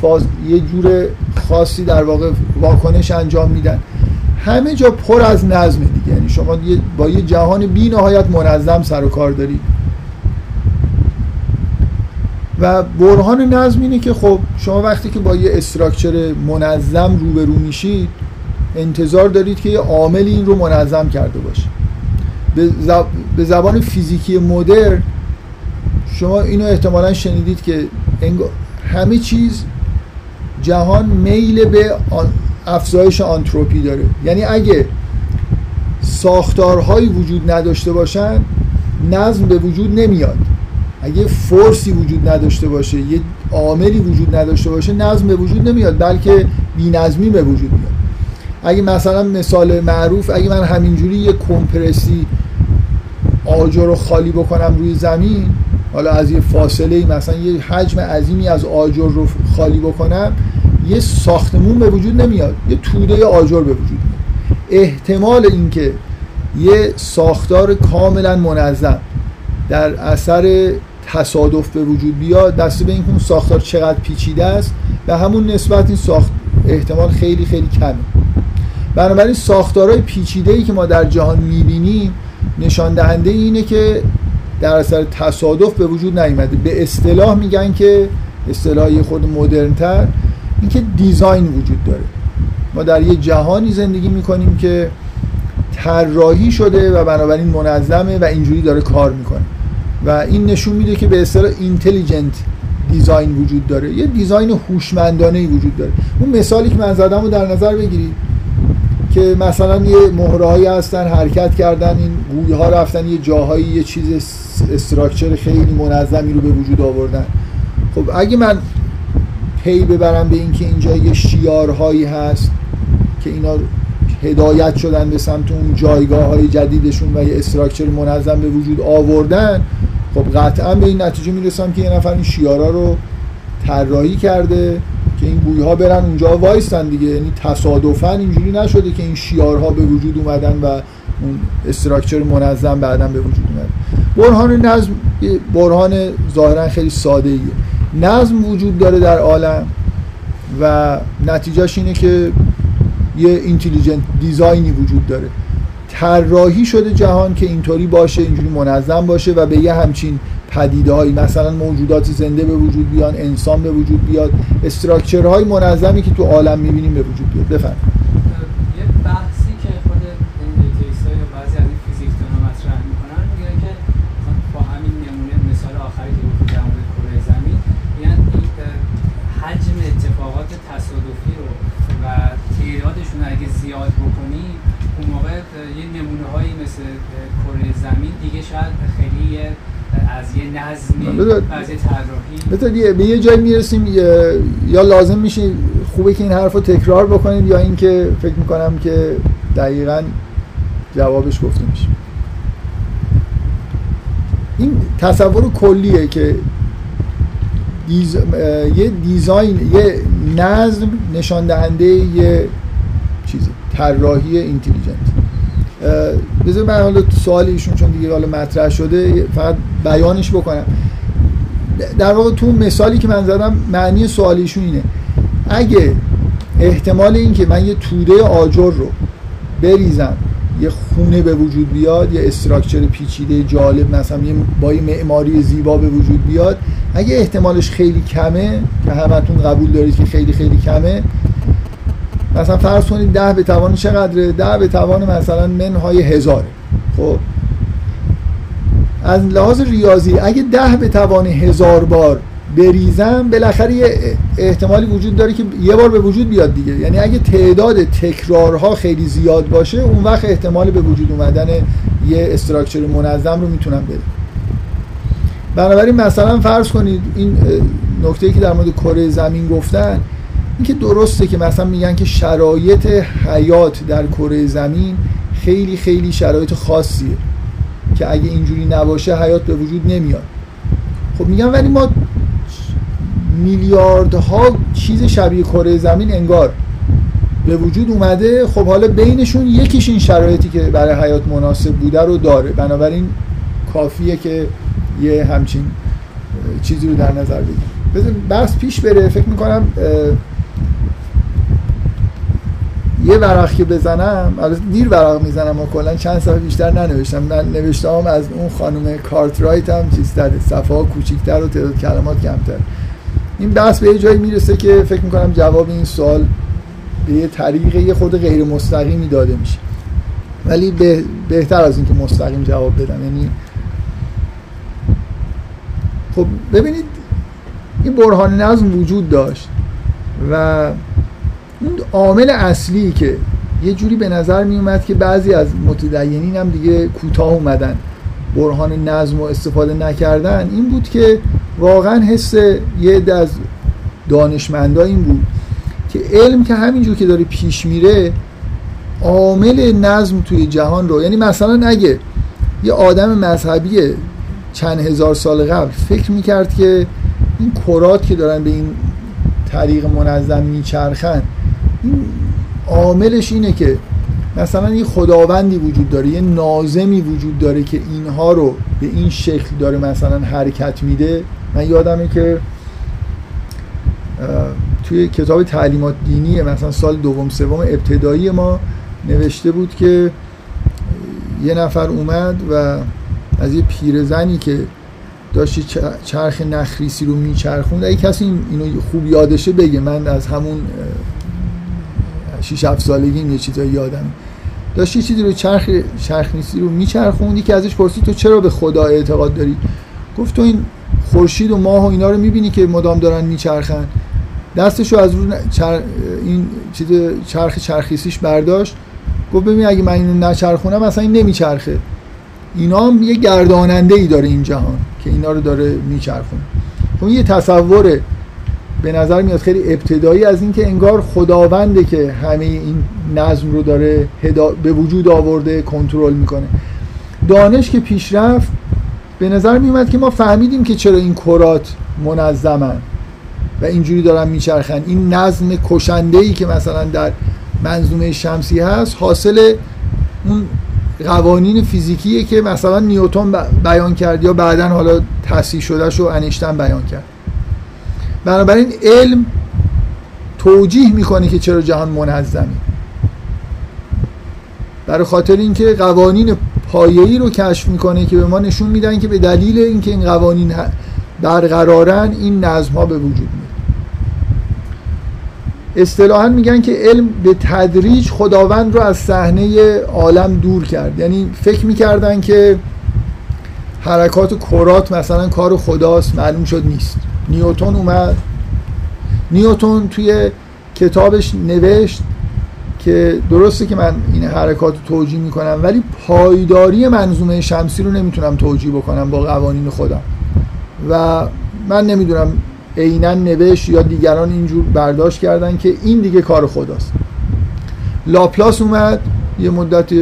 فاز یه جور خاصی در واقع واکنش انجام میدن. همه جا پر از نظم دیگه. یعنی شما با یه جهان بی نهایت منظم سر و کار دارید. و برهان نظم اینه که خب شما وقتی که با یه استراکچر منظم روبرو میشید انتظار دارید که یه عامل این رو منظم کرده باشه. به زبان فیزیکی مدرن شما اینو احتمالا شنیدید که همه چیز جهان میل به افزایش آنتروپی داره. یعنی اگه ساختارهایی وجود نداشته باشن نظم به وجود نمیاد. اگه فورسی وجود نداشته باشه یه عاملی وجود نداشته باشه نظم به وجود نمیاد بلکه نظمی به وجود میاد. اگه مثلا مثال معروف اگه من همینجوری یه کمپرسی آجر رو خالی بکنم روی زمین حالا از یه فاصله مثلا یه حجم عظیمی از آجر رو خالی بکنم یه ساختمون به وجود نمیاد یه توده آجر به وجود میاد. احتمال اینکه یه ساختار کاملا منظم در اثر تصادف به وجود بیاد دسته به اینکه اون ساختار چقدر پیچیده است به همون نسبت این ساخت احتمال خیلی خیلی کمه. بنابراین ساختارهای پیچیده ای که ما در جهان می‌بینیم نشان دهنده اینه که در اثر تصادف به وجود نیامده به اصطلاح میگن که اصطلاحی خود مدرنتر اینکه دیزاین وجود داره. ما در یه جهانی زندگی می‌کنیم که طراحی شده و بنابراین منظمه و اینجوری داره کار می‌کنه. و این نشون میده که به اصطلاح اینتلیجنت design وجود داره. یه design هوشمندانه ای وجود داره. اون مثالی که من زدم رو در نظر بگیرید. که مثلا یه مهره هایی هستن حرکت کردن این گوی ها رفتن یه جاهایی یه چیز structure خیلی منظمی رو به وجود آوردن. خب اگه من پی ببرم به اینکه اینجا یه شیارهایی هست که اینا هدایت شدن به سمت اون جایگاه های جدیدشون و یه structure منظم به وجود آوردن خب قطعا به این نتیجه می‌رسم که یه نفر این شیارا رو طراحی کرده که این بویها برن اونجا وایستن دیگه. یعنی تصادفا اینجوری نشده که این شیارها به وجود اومدن و اون استراکچر منظم بعدا به وجود اومد. برهان نظم برهان ظاهرا خیلی ساده ایه نظم وجود داره در عالم و نتیجهش اینه که یه اینتلیجنت دیزاینی وجود داره. طراحی شده جهان که اینطوری باشه اینجوری منظم باشه و به یه همچین پدیده هایی مثلا موجودات زنده به وجود بیان انسان به وجود بیاد استراکچر های منظمی که تو عالم می‌بینیم به وجود بیاد. بفرم یه بحثی که خود ایندیکیس یا بعضی از این فیزیکدانا مطرح می‌کنن میگن که با همین نمونه مثال آخری که گفتید در مورد کره زمین میگن این حجم اتفاقات تصادفی رو و تعدادشون رو اگه زیاد بکنی اون موقع یه نمونه هایی مثل کره زمین دیگه شاید خیلی از یه نظمی از یه طراحی. به یه جایی می‌رسیم یا لازم میشه خوبه که این حرف رو تکرار بکنیم یا اینکه فکر می‌کنم که دقیقا جوابش گفته میشه این تصور کلیه که دیز... یه دیزاین یه نظم نشان دهنده یه چیزی طراحی اینتلیجنت. بذار من حالا سوال ایشون چون دیگه حالا مطرح شده فقط بیانش بکنم. در واقع تو مثالی که من زدم معنی سوال ایشون اینه. اگه احتمال این که من یه توده آجر رو بریزم یه خونه به وجود بیاد یه استراکچر پیچیده جالب مثلا یه با یه معماری زیبا به وجود بیاد اگه احتمالش خیلی کمه که همتون قبول دارید که خیلی خیلی کمه مثلا فرض کنید ده به توان چقدره؟ ده به توان مثلا منهای هزاره. خب از لحاظ ریاضی اگه ده به توان هزار بار بریزم بالاخره یه احتمالی وجود داره که یه بار به وجود بیاد دیگه. یعنی اگه تعداد تکرارها خیلی زیاد باشه اون وقت احتمال به وجود اومدن یه استراکچر منظم رو می‌تونم بده بنابراین مثلا فرض کنید این نکته که در مورد کره زمین گفتن اینکه درسته که مثلا میگن که شرایط حیات در کره زمین خیلی خیلی شرایط خاصیه. که اگه اینجوری نباشه حیات به وجود نمیاد. خب میگن ولی ما میلیاردها چیز شبیه کره زمین انگار به وجود اومده. خب حالا بینشون یکیش این شرایطی که برای حیات مناسب بوده رو داره. بنابراین کافیه که یه همچین چیزی رو در نظر بگیریم. بذار بحث پیش بره. فکر می‌کنم یه ورق که بزنم البته دیر ورق می‌زنم و کلا چند صفحه بیشتر ننوشتم. من نوشتم از اون خانم کارترایت هم چیز در صفحه ها کوچیک‌تر و تعداد کلمات کمتر. این بحث به یه جایی می‌رسه که فکر می‌کنم جواب این سوال به یه طریق یه خود غیر مستقیمی داده میشه. ولی به بهتر از اینکه مستقیم جواب بدم. یعنی خب ببینید این برهان نظم وجود داشت و اون عامل اصلی که یه جوری به نظر می اومد که بعضی از متدینین هم دیگه کوتاه اومدن برهان نظم و استفاده نکردن. این بود که واقعا حس یه عده از دانشمندا این بود که علم که همینجور که داره پیش میره عامل نظم توی جهان رو یعنی مثلا اگه یه آدم مذهبی چند هزار سال قبل فکر می‌کرد که این کرات که دارن به این طریق منظم میچرخن عاملش اینه که مثلا یه خداوندی وجود داره یه نازمی وجود داره که اینها رو به این شکل داره مثلا حرکت میده. من یادمه که توی کتاب تعلیمات دینی مثلا سال دوم سوم ابتدایی ما نوشته بود که یه نفر اومد و از یه پیرزنی که داشتی چرخ نخریسی رو میچرخوند اگه کسی اینو خوب یادشه بگه. من از همون 6 7 سالگی یه چیزایی یادم داشت یه چیزی رو چرخ چرخنیسی رو میچرخوند که ازش پرسید تو چرا به خدا اعتقاد داری؟ گفت تو این خورشید و ماه و اینا رو می‌بینی که مدام دارن میچرخن. دستشو از رو چر... این چیز چرخ چرخیسیش برداشت. گفت ببین اگه من اینو نچرخونم اصلا این نمیچرخه. اینا هم یه گرداننده ای داره این جهان که اینا رو داره میچرخونه. خب یه تصوره. به نظر میاد خیلی ابتدایی از اینکه انگار خداونده که همه این نظم رو داره به وجود آورده کنترل می‌کنه. دانش که پیشرفت به نظر میومد که ما فهمیدیم که چرا این کرات منظمن و اینجوری دارن میچرخن. این نظم کشنده ای که مثلا در منظومه شمسی هست حاصل اون قوانین فیزیکیه که مثلا نیوتن بیان کرد یا بعدا حالا تصحیح شدهش رو انیشتن بیان کرد. بنابراین علم توجیه می‌کنه که چرا جهان منظمه برای خاطر اینکه قوانین پایه‌ای رو کشف می‌کنه که به ما نشون میدن که به دلیل اینکه این قوانین برقرارن این نظم ها به وجود میاد. اصطلاحا میگن که علم به تدریج خداوند رو از صحنه عالم دور کرد. یعنی فکر می‌کردن که حرکات کرات مثلا کار خداست معلوم شد نیست. نیوتون اومد. نیوتون توی کتابش نوشت که درسته که من این حرکات رو توجیه می‌کنم ولی پایداری منظومه شمسی رو نمی‌تونم توجیه بکنم با قوانین خودم. و من نمی‌دونم عینا نوشت یا دیگران اینجور برداشت کردن که این دیگه کار خداست. لاپلاس اومد یه مدت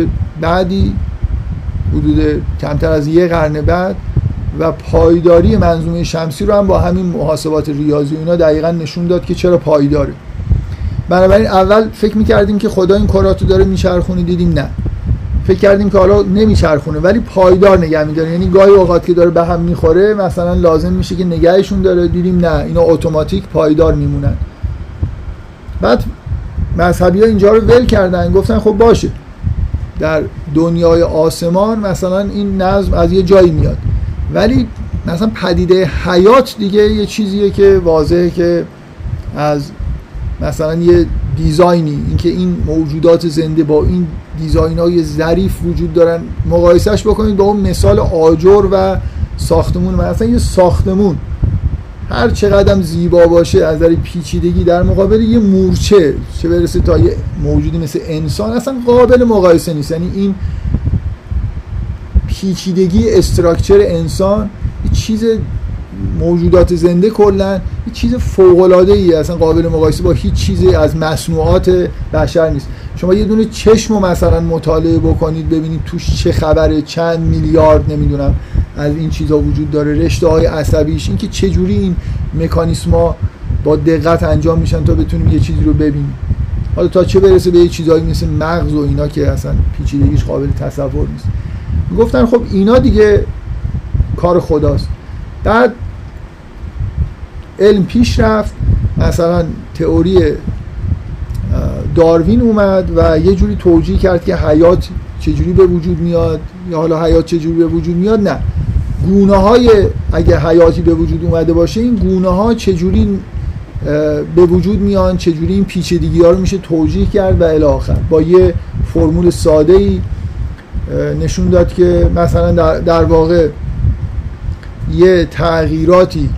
بعدی حدود کمتر از یه قرن بعد. و پایداری منظومه شمسی رو هم با همین محاسبات ریاضی اینا دقیقا نشون داد که چرا پایداره. بنابراین اول فکر می‌کردیم که خدا این کراتو داره میچرخونه دیدیم نه. فکر کردیم که حالا نمیچرخونه ولی پایدار نگه میداره. یعنی گاهی اوقات که داره به هم می‌خوره مثلا لازم میشه که نگهشون داره دیدیم نه اینا اتوماتیک پایدار میمونن. بعد مذهبی ها اینجا رو ول کردن گفتن خب باشه. در دنیای آسمان مثلا این نظم از یه جایی میاد. ولی مثلا پدیده حیات دیگه یه چیزیه که واضحه که از مثلا یه دیزاینی اینکه این موجودات زنده با این دیزاین های ظریف وجود دارن. مقایسهش بکنید با اون مثال آجر و ساختمون. مثلا یه ساختمون هر چقدر زیبا باشه از نظر پیچیدگی در مقابل یه مورچه چه برسه تا یه موجودی مثل انسان اصلا قابل مقایسه نیست. یعنی این پیچیدگی استراکچر انسان چیز موجودات زنده کلا یه چیز فوق العاده ای اصلا قابل مقایسه با هیچ چیزی از مصنوعات بشر نیست. شما یه دونه چشم رو مثلا مطالعه بکنید ببینید توش چه خبره چند میلیارد نمی‌دونم از این چیزا وجود داره رشته های عصبیش اینکه چه جوری این مکانیسما با دقت انجام میشن تا بتونیم یه چیزی رو ببینیم. حالا تا چه برسه به یه چیزایی مثل مغز و اینا که اصلا پیچیدگیش قابل تصور نیست. گفتن خب اینا دیگه کار خداست. بعد علم پیش رفت. مثلا تئوری داروین اومد و یه جوری توجیه کرد که حیات چجوری به وجود میاد یا حالا حیات چجوری به وجود میاد؟ نه. گونه های اگه حیاتی به وجود اومده باشه این گونه ها چجوری به وجود میان؟ چجوری این پیچیدگی ها رو میشه توجیه کرد و الی با یه فرمول ساده ای نشون داد که مثلا در, واقع یه تغییراتی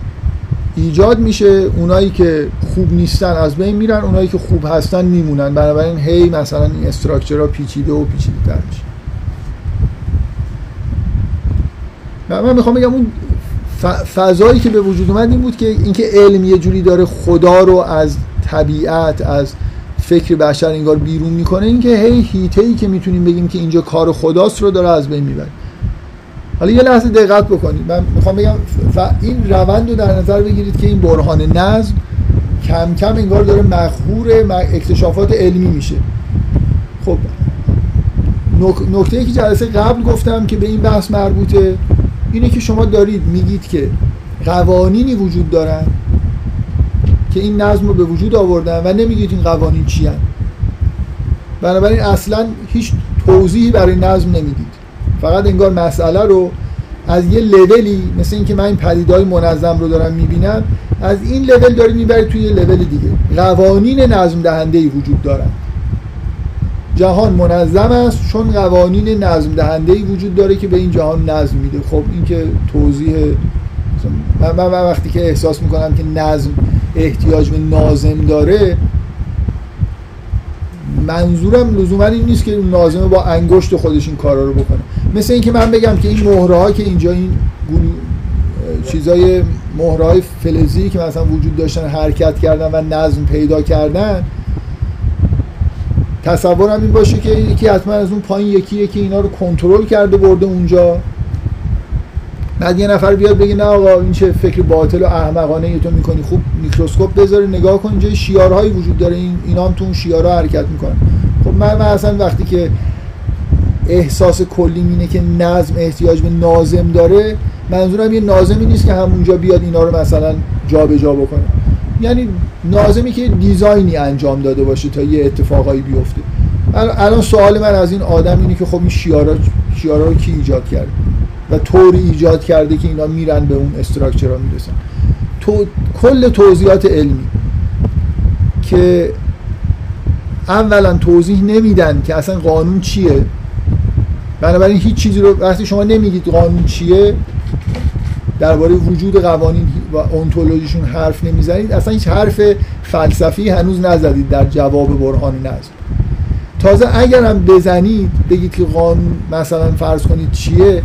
ایجاد میشه. اونایی که خوب نیستن از بین میرن اونایی که خوب هستن میمونن. بنابراین هی مثلا این استراکچرها پیچیده و پیچیده تر میشه من می‌خوام بگم اون فضایی که به وجود اومد این بود که اینکه علم یه جوری داره خدا رو از طبیعت از فکر بشر انگار بیرون می‌کنه اینکه هی هیته ای که می‌تونیم بگیم که اینجا کار خداست رو داره از بین می‌بره. حالا یه لحظه دقت بکنید. من می‌خوام بگم این روند رو در نظر بگیرید که این برهان نظم کم کم انگار داره مخهور اکتشافات علمی میشه. خب نکته ای که جلسه قبل گفتم که به این بحث مربوطه اینه که شما دارید میگید که قوانینی وجود دارن که این نظم رو به وجود آوردن و نمیگید این قوانین چی هن. بنابراین اصلا هیچ توضیحی برای نظم نمی‌دید. فقط انگار مسئله رو از یه لولی مثل اینکه من این پدیدهای منظم رو دارم می‌بینم از این لول داری می‌بری توی یه لول دیگه. قوانین نظم دهنده ای وجود دارن. جهان منظم است چون قوانین نظم دهنده ای وجود داره که به این جهان نظم میده. خب این که توضیح من, من وقتی که احساس می‌کنم که نظم احتیاج به نازم داره منظورم لزوما این نیست که نازمه با انگشت خودش این کارا رو بکنه. مثل اینکه من بگم که این مهره که اینجا این چیزای مهره های فلزی که مثلا وجود داشتن حرکت کردن و نظم پیدا کردن تصورم این باشه که یکی حتما از اون پایین یکی یکی اینا رو کنترل کرده برده اونجا. بعد یه نفر بیاد بگه نه آقا این چه فکر باطل و احمقانه ای تو می‌کنی. خوب میکروسکوپ بذاری نگاه کن اینجا شیارهایی وجود داره. این اینا هم تو اون شیارها حرکت می‌کنن. خب من, من اصلا وقتی که احساس کلی اینه که نظم احتیاج به نازم داره منظورم یه نازمی نیست که همونجا بیاد اینا رو مثلا جابجا جا بکنه. یعنی نازمی که دیزاینی انجام داده باشه تا یه اتفاقایی بیفته. الان سوال من از این آدم اینه که خب این شیارا شیارا رو کی ایجاد کرده؟ و طوری ایجاد کرده که اینا میرن به اون استراکچرها می‌رسن. تو کل توضیحات علمی که اولا توضیح نمیدن که اصلا قانون چیه بنابراین هیچ چیزی رو وقتی شما نمیگید قانون چیه درباره وجود قوانین و اونتولوژیشون حرف نمی‌زنید اصلا هیچ حرف فلسفی هنوز نزدید در جواب برهان نظم. تازه اگر هم بزنید بگید که قانون مثلا فرض کنید چیه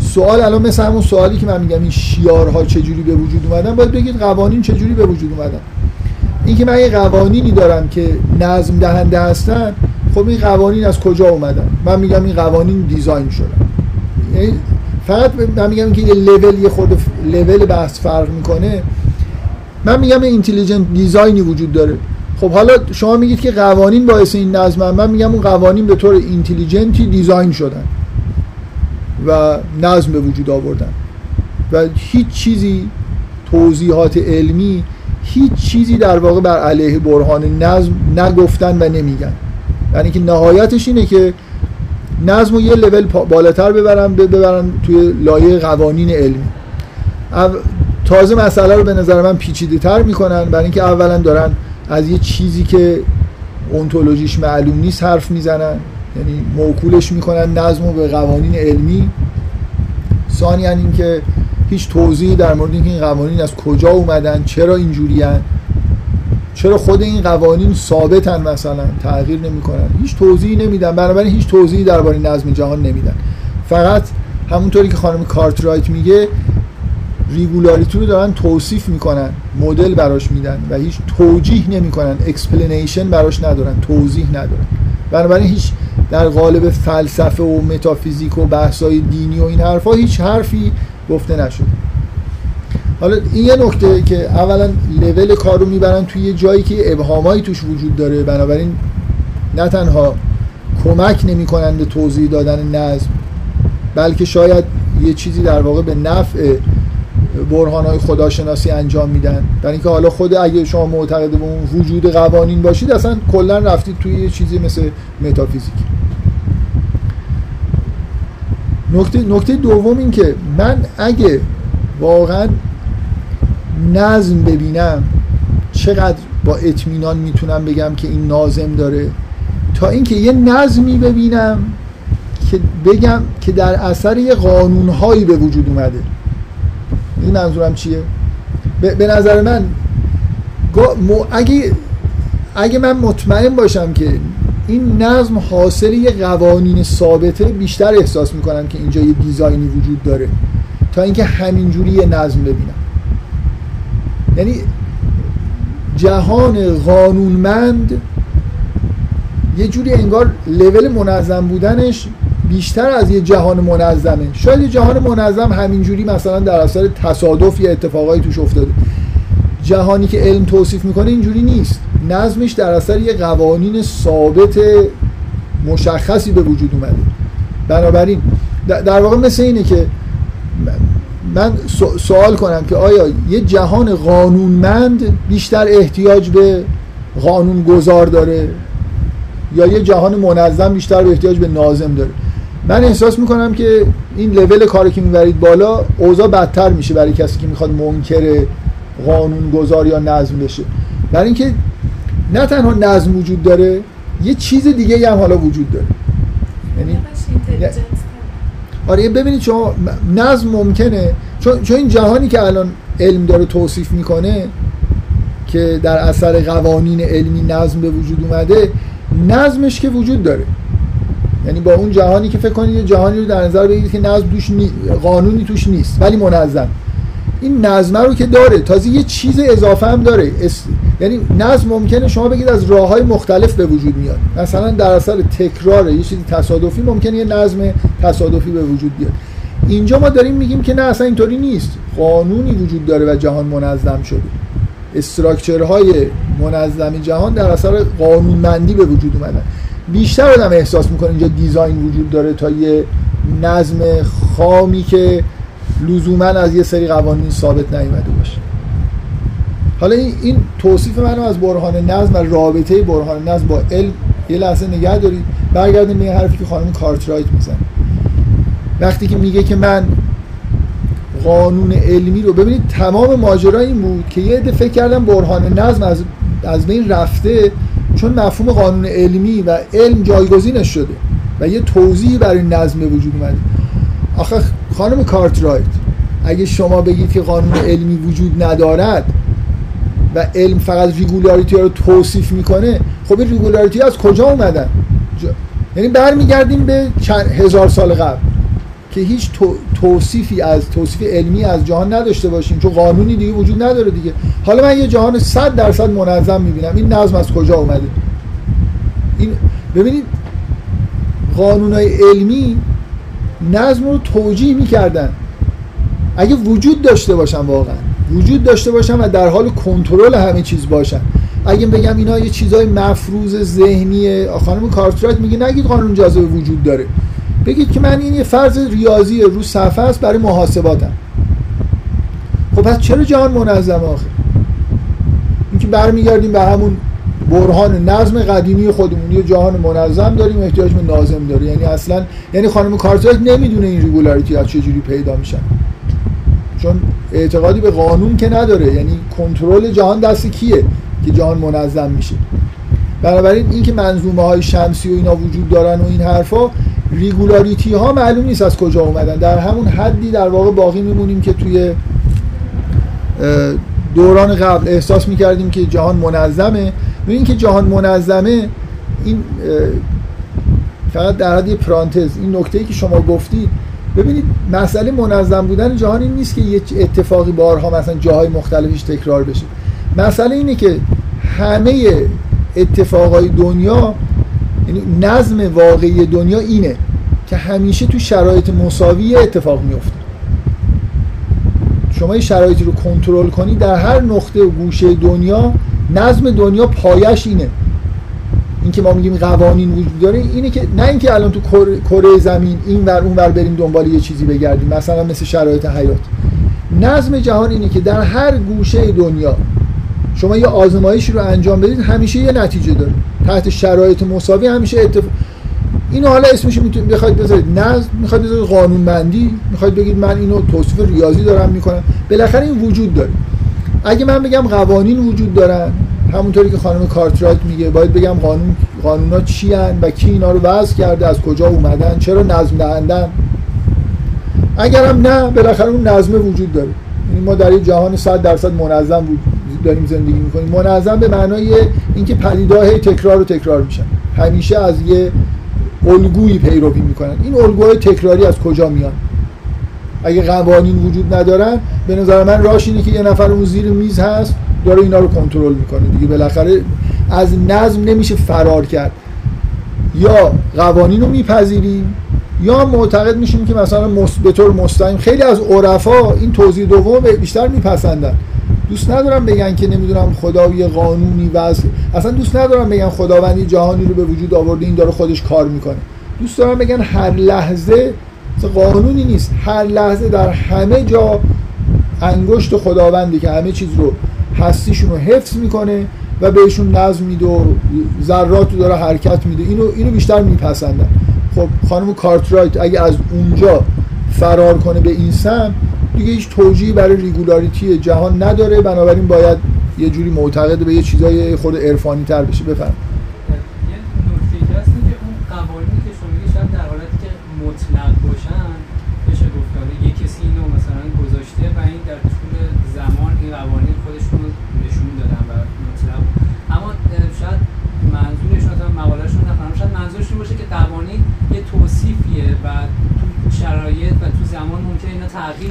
سوال الان مثل همون سوالی که من میگم این شیارها چجوری به وجود اومدن باید بگید قوانین چجوری به وجود اومدن. اینکه من یه قوانینی دارم که نظم دهنده هستن خب این قوانین از کجا اومدن؟ من میگم این قوانین دیزاین شدن. یعنی فقط من میگم که یه لول یه خود لول بحث فرق می‌کنه. من میگم اینتلیجنت دیزاینی وجود داره. خب حالا شما میگید که قوانین باعث این نظم من میگم اون قوانین به طور اینتلیجنتی دیزاین شدن. و نظم به وجود آوردن. و هیچ چیزی توضیحات علمی هیچ چیزی در واقع بر علیه برهان نظم نگفتن و نمیگن. یعنی که نهایتش اینه که نظم رو یه لول بالاتر ببرن ببرن توی لایه قوانین علمی. تازه مسئله رو به نظر من پیچیده تر می‌کنن. برای اینکه اولا دارن از یه چیزی که اونتولوژیش معلوم نیست حرف می‌زنن. یعنی موکولش می‌کنن نظم به قوانین علمی. ثانیا اینکه هیچ توضیحی در مورد اینکه این قوانین از کجا اومدن چرا اینجوری چرا خود این قوانین ثابتن مثلا تغییر نمی‌کنن. هیچ توضیحی نمیدن. بنابراین هیچ توضیحی درباره نظم جهان نمیدن. فقط همونطوری که خانم کارترایت میگه regularity رو دارن توصیف می‌کنن مدل براش میدن و هیچ توجیه نمی‌کنن explanation براش ندارن توضیح ندارن. بنابراین هیچ در قالب فلسفه و متافیزیک و بحثای دینی و این حرفا هیچ حرفی گفته نشده. حالا این یه نکته که اولا لول کار رو می‌برن توی یه جایی که ابهامایی توش وجود داره بنابراین نه تنها کمک نمی‌کنن به توضیح دادن نظم بلکه شاید یه چیزی در واقع به نفع برهان های خداشناسی انجام میدن. در اینکه حالا خود اگه شما معتقد به اون وجود قوانین باشید اصلا کلا رفتید توی یه چیزی مثل متافیزیک. نکته نکته دوم این که من اگه واقعا نظم ببینم چقدر با اطمینان می‌تونم بگم که این نازم داره تا اینکه یه نظمی ببینم که بگم که در اثر یه قانونهایی به وجود اومده. این منظورم چیه؟ به نظر من اگه اگه من مطمئن باشم که این نظم حاصل یه قوانین ثابته بیشتر احساس می‌کنم که اینجا یه دیزاینی وجود داره. تا اینکه همینجوری یه نظم ببینم. یعنی جهان قانونمند یه جوری انگار لول منظم بودنش بیشتر از یه جهان منظمه. شاید یه جهان منظم همینجوری مثلا در اثر تصادف یا اتفاقایی توش افتاده. جهانی که علم توصیف می‌کنه اینجوری نیست. نظمش در اثر یه قوانین ثابت مشخصی به وجود اومده. بنابراین در واقع مثل اینه که من سوال کنم که آیا یه جهان قانونمند بیشتر احتیاج به قانون گذار داره؟ یا یه جهان منظم بیشتر به احتیاج به نازم داره؟ من احساس می‌کنم که این لول کاری که می‌برید بالا اوضاع بدتر میشه برای کسی که می‌خواد منکر قانون گذار یا نظم بشه. برای اینکه نه تنها نظم وجود داره یه چیز دیگه هم حالا وجود داره. یعنی آره ببینید شما نظم ممکنه. چون, چون این جهانی که الان علم داره توصیف می‌کنه که در اثر قوانین علمی نظم به وجود اومده نظمش که وجود داره. یعنی با اون جهانی که فکر کنید جهانی رو در نظر بگیرید که نظم توش نی... قانونی توش نیست ولی منظم. این نظم رو که داره تازه یه چیز اضافه هم داره. یعنی نظم ممکنه شما بگید از راه های مختلف به وجود میاد. مثلا در اثر تکرار یه چیزی تصادفی ممکنه یه نظم تصادفی به وجود بیاد. اینجا ما داریم میگیم که نه اصلا اینطوری نیست. قانونی وجود داره و جهان منظم شده. استراکچرهای منظم جهان در اثر قانونمندی به وجود اومدن. بیشتر آدم احساس می‌کنه اینجا دیزاین وجود داره تا یه نظم خامی که لزوما از یه سری قوانین ثابت نیومده باشه. حالا این توصیف منو از برهان نظم و رابطه برهان نظم با علم یه لحظه نگه دارید. برگردیم به حرفی که خانم کارترایت می‌زنه. وقتی که میگه که من قانون علمی رو ببینید تمام ماجرا این بود که یه عده فکر کردم برهان نظم از از بین رفته چون مفهوم قانون علمی و علم جایگزینش شده و یه توضیحی برای نظم وجود اومده. آخه خانم کارترایت اگه شما بگید که قانون علمی وجود ندارد و علم فقط regularity رو توصیف می‌کنه خب این regularity از کجا اومدن؟ یعنی برمیگردیم به چند هزار سال قبل. که هیچ توصیفی از توصیف علمی از جهان نداشته باشیم چون قانونی دیگه وجود نداره دیگه. حالا من یه جهان 100 درصد منظم می‌بینم. این نظم از کجا اومده؟ این ببینید قانونهای علمی نظم رو توجیه می‌کردن. اگه وجود داشته باشن واقعا وجود داشته باشن و در حال کنترل همه چیز باشن. اگه بگم اینا یه چیزای مفروض ذهنی خانم کارترایت میگه نگید قانون جاذبه وجود داره. بگید که من این یه فرض ریاضی رو صفحه است برای محاسباتم. خب پس چرا جهان منظم آخه؟ اینکه برمیگردیم به همون برهان نظم قدیمی خودمون. یه جهان منظم داریم احتیاج به ناظم داره. یعنی اصلا یعنی خانم کارترایت نمی‌دونه این regularity ها چجوری پیدا میشن چون اعتقادی به قانون که نداره. یعنی کنترل جهان دست کیه که جهان منظم میشه؟ بنابراین اینکه منظومه های شمسی و اینا وجود دارن و این حرفا regularity ها معلوم نیست از کجا اومدن. در همون حدی در واقع باقی میمونیم که توی دوران قبل احساس می‌کردیم که جهان منظمه. و اینکه جهان منظمه این فقط در حد پرانتز این نکته ای که شما گفتید. ببینید مسئله منظم بودن جهان این نیست که یه اتفاقی بارها مثلا جاهای مختلفش تکرار بشه. مسئله اینه که همه اتفاقای دنیا یعنی نظم واقعی دنیا اینه که همیشه تو شرایط مساوی اتفاق میفته. شما یه شرایطی رو کنترل کنی در هر نقطه و گوشه دنیا نظم دنیا پایش اینه. اینکه ما میگیم قوانین وجود داره اینه که نه اینکه الان تو کره زمین این ور اون ور بریم دنبال یه چیزی بگردیم مثلا مثل شرایط حیات نظم جهان اینه که در هر گوشه دنیا شما یه آزمایشی رو انجام بدید همیشه یه نتیجه داره. تحت شرایط مساوی همیشه اتفاق اینو حالا اسمش می‌تونید بخواید بذارید. نظم می‌خواید بذارید قانونمندی. می‌خواید بگید من اینو توصیف ریاضی دارم می‌کنم. بالاخره این وجود داره. اگه من بگم قوانین وجود دارن همونطوری که خانم کارترایت میگه باید بگم قانون قانونا چی هن و کی اینا رو وضع کرده از کجا اومدن چرا نظم دهندن. اگرم نه بالاخره اون نظم وجود داره. یعنی ما در یه جهان 100 درصد منظم داریم زندگی می‌کنیم منظم به معنای اینکه پدیده‌ها تکرار و تکرار میشن. همیشه از یه الگویی پیروی می‌کنن. این الگوهای تکراری از کجا میان؟ اگه قوانین وجود ندارن به نظر من راش اینه که یه نفر اون زیر میز هست داره اینا رو کنترل می‌کنه دیگه. بالاخره از نظم نمیشه فرار کرد. یا قوانین رو میپذیریم یا معتقد میشیم که مثلا به طور مستقیم خیلی از عرفا این توضیح دوم بیشتر میپسندن. دوست ندارم بگن که نمی‌دونم خدا یه قانونی وضع اصلا دوست ندارم بگن خداوندی جهانی رو به وجود آورده این داره خودش کار می‌کنه. دوست دارم بگن هر لحظه قانونی نیست. هر لحظه در همه جا انگشت خداوندی که همه چیز رو هستیشون رو حفظ می‌کنه و بهشون نظم میده و ذرات رو داره حرکت میده. اینو اینو بیشتر میپسندن خب خانم کارترایت اگه از اونجا فرار کنه به این سمت دیگه هیچ توجیهی برای regularity جهان نداره. بنابراین باید یه جوری معتقد به یه چیزای خود عرفانی تر بشه. بفهم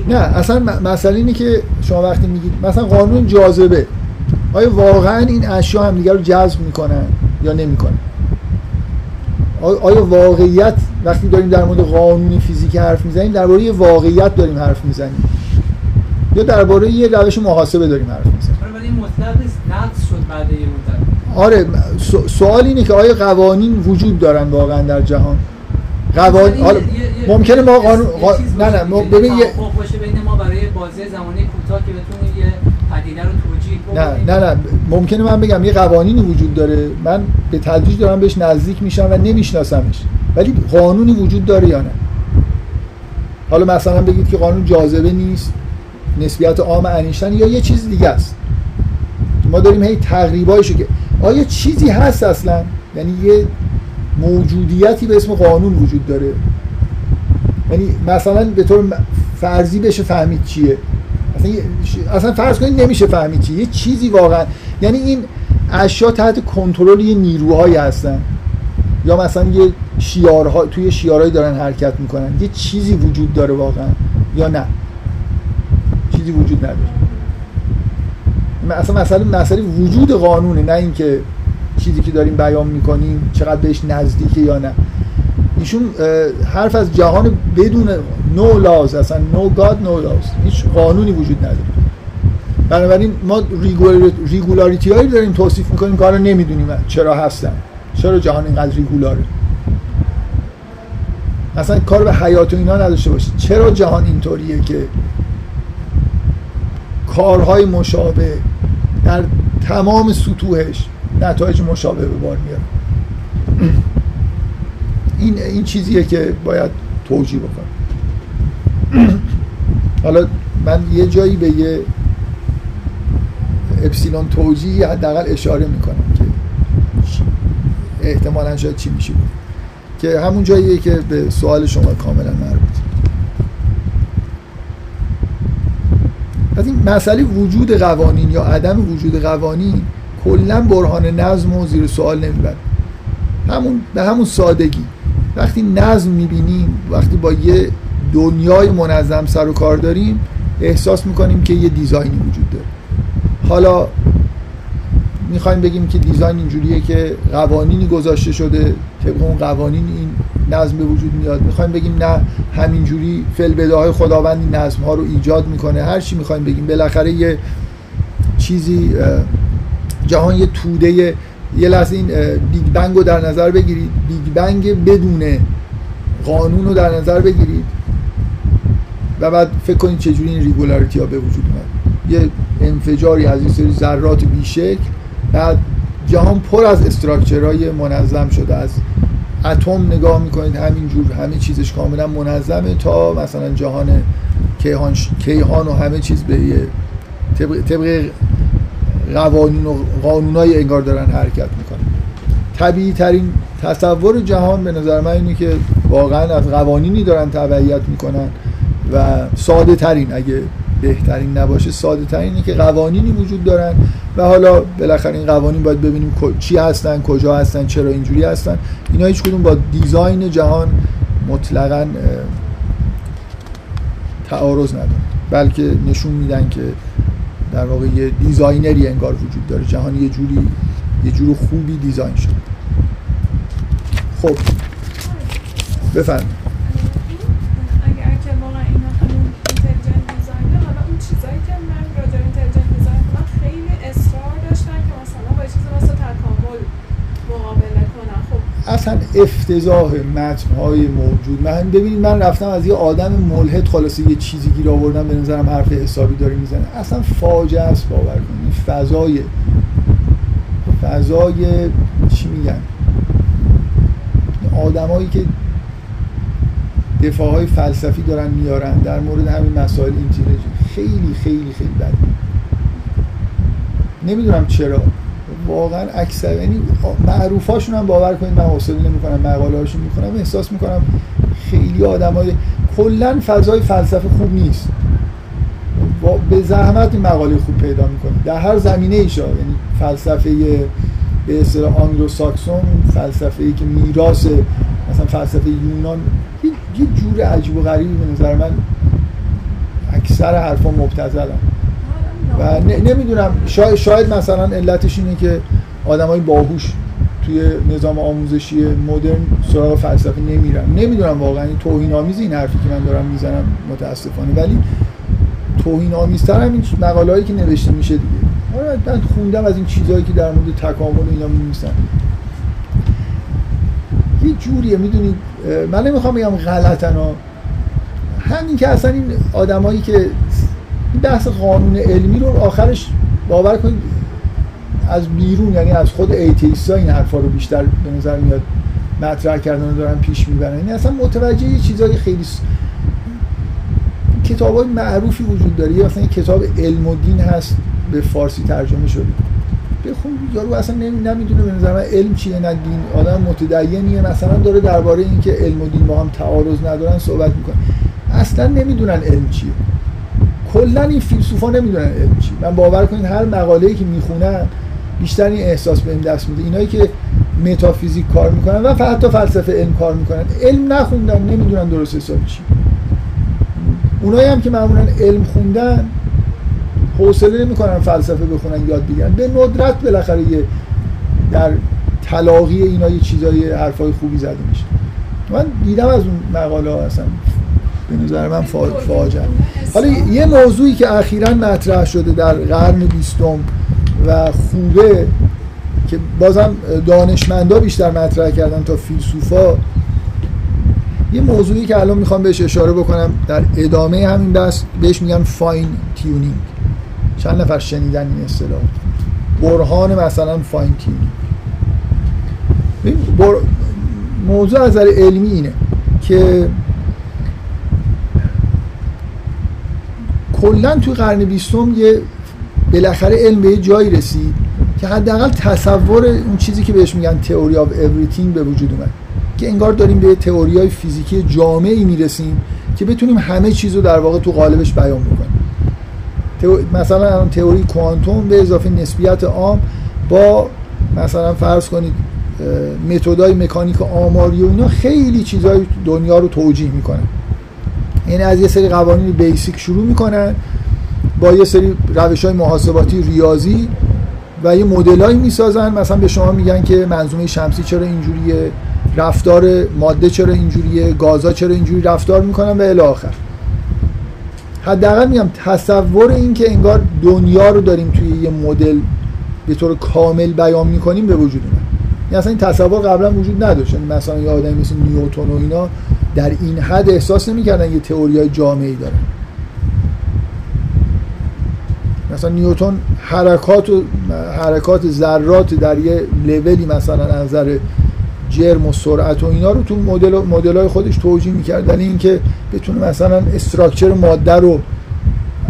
نه اصلا مسئله اینه که شما وقتی میگید مثلا قانون جاذبه. آیا واقعا این اشیا هم دیگر رو جذب می‌کنن یا نمی‌کنن؟ آیا واقعیت وقتی داریم در مورد قانون فیزیک حرف می‌زنیم درباره واقعیت داریم حرف می‌زنیم؟ یا درباره یه روش محاسبه داریم حرف می‌زنیم؟ آره ولی مطلق نیست. شد بعد یه مدت. آره سو- سوال اینه که آیا قوانین وجود دارن واقعا در جهان؟ قوانین حالا ممکنه ما قانون نه نه ما. ببین یه باشه بین ما برای بازه زمانی کوتاه که بتونیم یه پدیده رو توجیه نه نه نه ممکنه من بگم یه قوانینی وجود داره. من به تدریج دارم بهش نزدیک میشم و نمیشناسمش. ولی قانونی وجود داره یا نه؟ حالا مثلا بگید که قانون جاذبه نیست نسبیت عام انیشتن یا یه چیز دیگه است. ما داریم هی تقریبایشو که آیا چیزی هست اصلا؟ یعنی یه موجودیتی به اسم قانون وجود داره. یعنی مثلا به طور فرضی بشه فهمید چیه. اصلا, اصلا فرض کنید نمیشه فهمید چیه. یه چیزی واقعا یعنی این اشیا تحت کنترل یه نیروهایی هستن. یا مثلا یه شیارها توی شیارهایی دارن حرکت می‌کنن. یه چیزی وجود داره واقعا. یا نه. چیزی وجود نداره. اصلا مسئله مسئله وجود قانونه نه اینکه چیزی که داریم بیان می‌کنیم چقدر بهش نزدیکه یا نه. ایشون حرف از جهان بدون نو لاز اصلا نو گاد نو لاز هیچ قانونی وجود نداره. بنابراین ما ریگولاریتی هایی داریم توصیف می‌کنیم که حالا نمی‌دونیم چرا هستن. چرا جهان اینقدر ریگولاره. اصلا کار به حیات و اینا نداشته باشید. چرا جهان اینطوریه که کارهای مشابه در تمام سطوحش نتایج مشابه به بار میاره این این چیزیه که باید توجیه بکنم. حالا من یه جایی به یه اپسیلون توجیهی حداقل اشاره می‌کنم که احتمالا شاید چی میشه. بود که همون جاییه که به سوال شما کاملا مربوط. پس این مسئله وجود قوانین یا عدم وجود قوانین کلا برهان نظم و زیر سوال نمی‌بره همون به همون سادگی. وقتی نظم می‌بینیم وقتی با یه دنیای منظم سر و کار داریم احساس می‌کنیم که یه دیزاینی وجود داره. حالا می‌خوایم بگیم که دیزاین اینجوریه که قوانینی گذاشته شده طبق اون قوانین این نظم به وجود میاد. می‌خوایم بگیم نه همینجوری فی البداهه ای خداوند این نظم ها رو ایجاد می‌کنه. هر چی می‌خوایم بگیم. بالاخره یه چیزی جهان یه توده یه لحظه این Big Bang رو در نظر بگیرید. Big Bang بدون قانون رو در نظر بگیرید. و بعد فکر کنید چجوری این regularity ها به وجود اومد. یه انفجاری از این سری ذرات بیشکل بعد جهان پر از structure های منظم شده. از اتم نگاه می‌کنید همینجور همه چیزش کاملا منظمه تا مثلا جهان کیهان, کیهان و همه چیز به یه طبق, طبق قوانین و قانونای انگار دارن حرکت می‌کنن. طبیعی ترین تصور جهان به نظر من اینه که واقعا از قوانینی دارن تبعیت می‌کنن و ساده ترین اگه بهترین نباشه ساده ترینه که قوانینی وجود دارن و حالا بالاخره این قوانین باید ببینیم چی هستن کجا هستن چرا اینجوری هستن. اینا هیچ کدوم با design جهان مطلقا تعارض ندارن. بلکه نشون میدن که در واقع یه designer ی انگار وجود داره. جهان یه جوری یه جور خوبی design شده. خب. بفرمایید اگر که واقعا اینا همون intelligent design ه حالا اون چیزایی که من راجع به intelligent design کنم خیلی اصرار داشتن که مثلا با یه چیزی مثل تکامل مقابله کنن خب اصلا افتضاح متنهای موجود. من ببینید من رفتم از یه آدم ملحد خلاصه یه چیزی گیر آوردم به نظرم حرف حسابی داره می‌زنه. اصلا فاجعه است باور کنید فضای فضای چی میگن؟ آدمایی که دفاع های فلسفی دارن میارن در مورد همین مسائل اینتلیجنس خیلی خیلی خیلی بده نمی‌دونم چرا. واقعا اکثر یعنی معروفاشون هم باور کنید من حوصله نمی‌کنم مقاله هاشون می‌کنم احساس می‌کنم خیلی آدمای کلا فضای فلسفه خوب نیست. با- به زحمت این مقاله خوب پیدا می‌کنید در هر زمینه ایشا یعنی فلسفه به اصطلاح آنگلو ساکسون فلسفه ای که میراث مثلا فلسفه یونان یه, یه جور عجیب و غریبی به نظر من اکثر حرفا مبتذلن. و نمی‌دونم شاید, شاید مثلا علتش اینه که آدمای باهوش توی نظام آموزشی مدرن سراغ فلسفه نمیرن. نمی‌دونم واقعا این توهین آمیز این حرفی که من دارم می‌زنم متاسفانه. ولی توهین آمیزتر هم این مقاله که نوشته میشه دیگه. آره، من خوندم از این چیزهایی که در مورد تکامل اینا می‌نویسن یه جوریه می‌دونید من نمی‌خوام بگم غلطن همین که اصلا این آدمایی که بحث قانون علمی رو آخرش باور کنید از بیرون یعنی از خود ایتیستا این حرفا رو بیشتر به نظر میاد مطرح کردن دارن پیش می‌برن. یعنی اصلا متوجه یه چیزای خیلی س... کتاب های معروفی وجود داره. یه مثلا کتاب علم و دین هست به فارسی ترجمه شده. بخون یارو اصلا نمی‌دونه به نظر من علم چیه نه دین. آدم متدینیه مثلا داره درباره اینکه علم و دین با هم تعارض ندارن صحبت می‌کنه. اصلا نمی‌دونن علم چیه. کلا این فیلسوفا نمی‌دونن علم چیه من باور کنید هر مقاله‌ای که می‌خونن بیشتر این احساس به این دست میده. اینایی که متافیزیک کار می‌کنن و حتی فلسفه علم کار می‌کنن. علم نخوندن نمی‌دونن درست حساب چی. اونایی هم که معمولا علم خوندن حوصله نمی‌کنن فلسفه بخونن یاد بگیرن. به ندرت بالاخره یه در تلاقی اینا یه چیزای حرفای خوبی زده میشه. من دیدم از اون مقاله ها اصلا. به نظر من فاجعه. حالا یه موضوعی که اخیرا مطرح شده در قرن بیستم و خوبه که بازم دانشمندا بیشتر مطرح کردن تا فیلسوفا یه موضوعی که الان می‌خوام بهش اشاره بکنم در ادامه همین بحث بهش میگن fine tuning چند نفر شنیدن این اصطلاح؟ برهان مثلا fine tuning موضوع از نظر علمی اینه که کلا توی قرن بیستم یه بالاخره علم به جایی رسید که حداقل تصور اون چیزی که بهش میگن theory of everything به وجود اومد. که انگار داریم به تئوری های فیزیکی جامعی می‌رسیم که بتونیم همه چیز رو در واقع تو قالبش بیان بکنیم. مثلا تئوری کوانتوم به اضافه نسبیت عام با مثلا فرض کنید متدای مکانیک آماری و اینا خیلی چیزهای دنیا رو توجیه می‌کنن یعنی از یه سری قوانین بیسیک شروع می‌کنن با یه سری روش های محاسباتی ریاضی و یه مدلایی می‌سازن. مثلا به شما میگن که منظومه شمسی چرا اینجوریه رفتار ماده چرا اینجوریه گازا چرا اینجوری رفتار می‌کنن و الی آخر. حداقل میگم تصور این که انگار دنیا رو داریم توی یه مدل به طور کامل بیان می‌کنیم به وجود اومد. یعنی اصلا این تصور قبلا وجود نداشت. یعنی مثلا یه آدمی مثل نیوتن و اینا در این حد احساس نمی‌کردن یه تئوریای جامعی دارن مثلا نیوتن حرکات و حرکات ذرات در یه لولی مثلا از نظر جرم و سرعت و اینا رو تو مدل مدل‌های خودش توجیه می‌کرد. در اینکه بتونه مثلا استراکچر ماده رو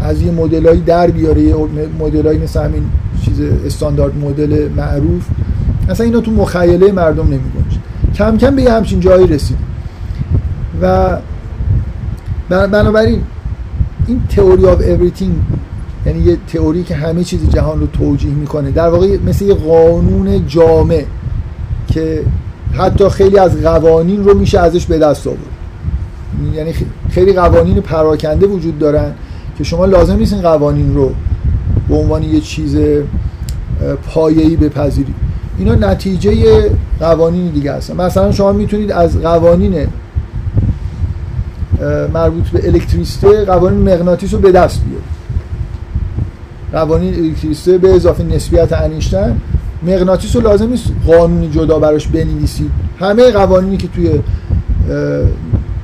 از یه مدلایی در بیاره یه مدلایی مثل همین چیز Standard Model معروف مثلا اینا تو مخیله مردم نمی‌گنجه. کم کم به یه همچین جایی رسید و بنابراین این theory of everything یعنی یه تئوری که همه چیز جهان رو توجیه می‌کنه در واقع مثل یه قانون جامع که حتی خیلی از قوانین رو میشه ازش به دست آورد. یعنی خیلی قوانین پراکنده وجود دارن که شما لازم نیست این قوانین رو به عنوان یه چیز پایه‌ای بپذیرید. اینا نتیجه قوانین دیگه هستن. مثلا شما می‌تونید از قوانین مربوط به الکتریسته قوانین مغناطیس رو به دست بیارید قوانین الکتریسته به اضافه نسبیت انیشتن مغناطیس رو لازم نیست قانونی جدا براش بنویسید. همه قوانینی که توی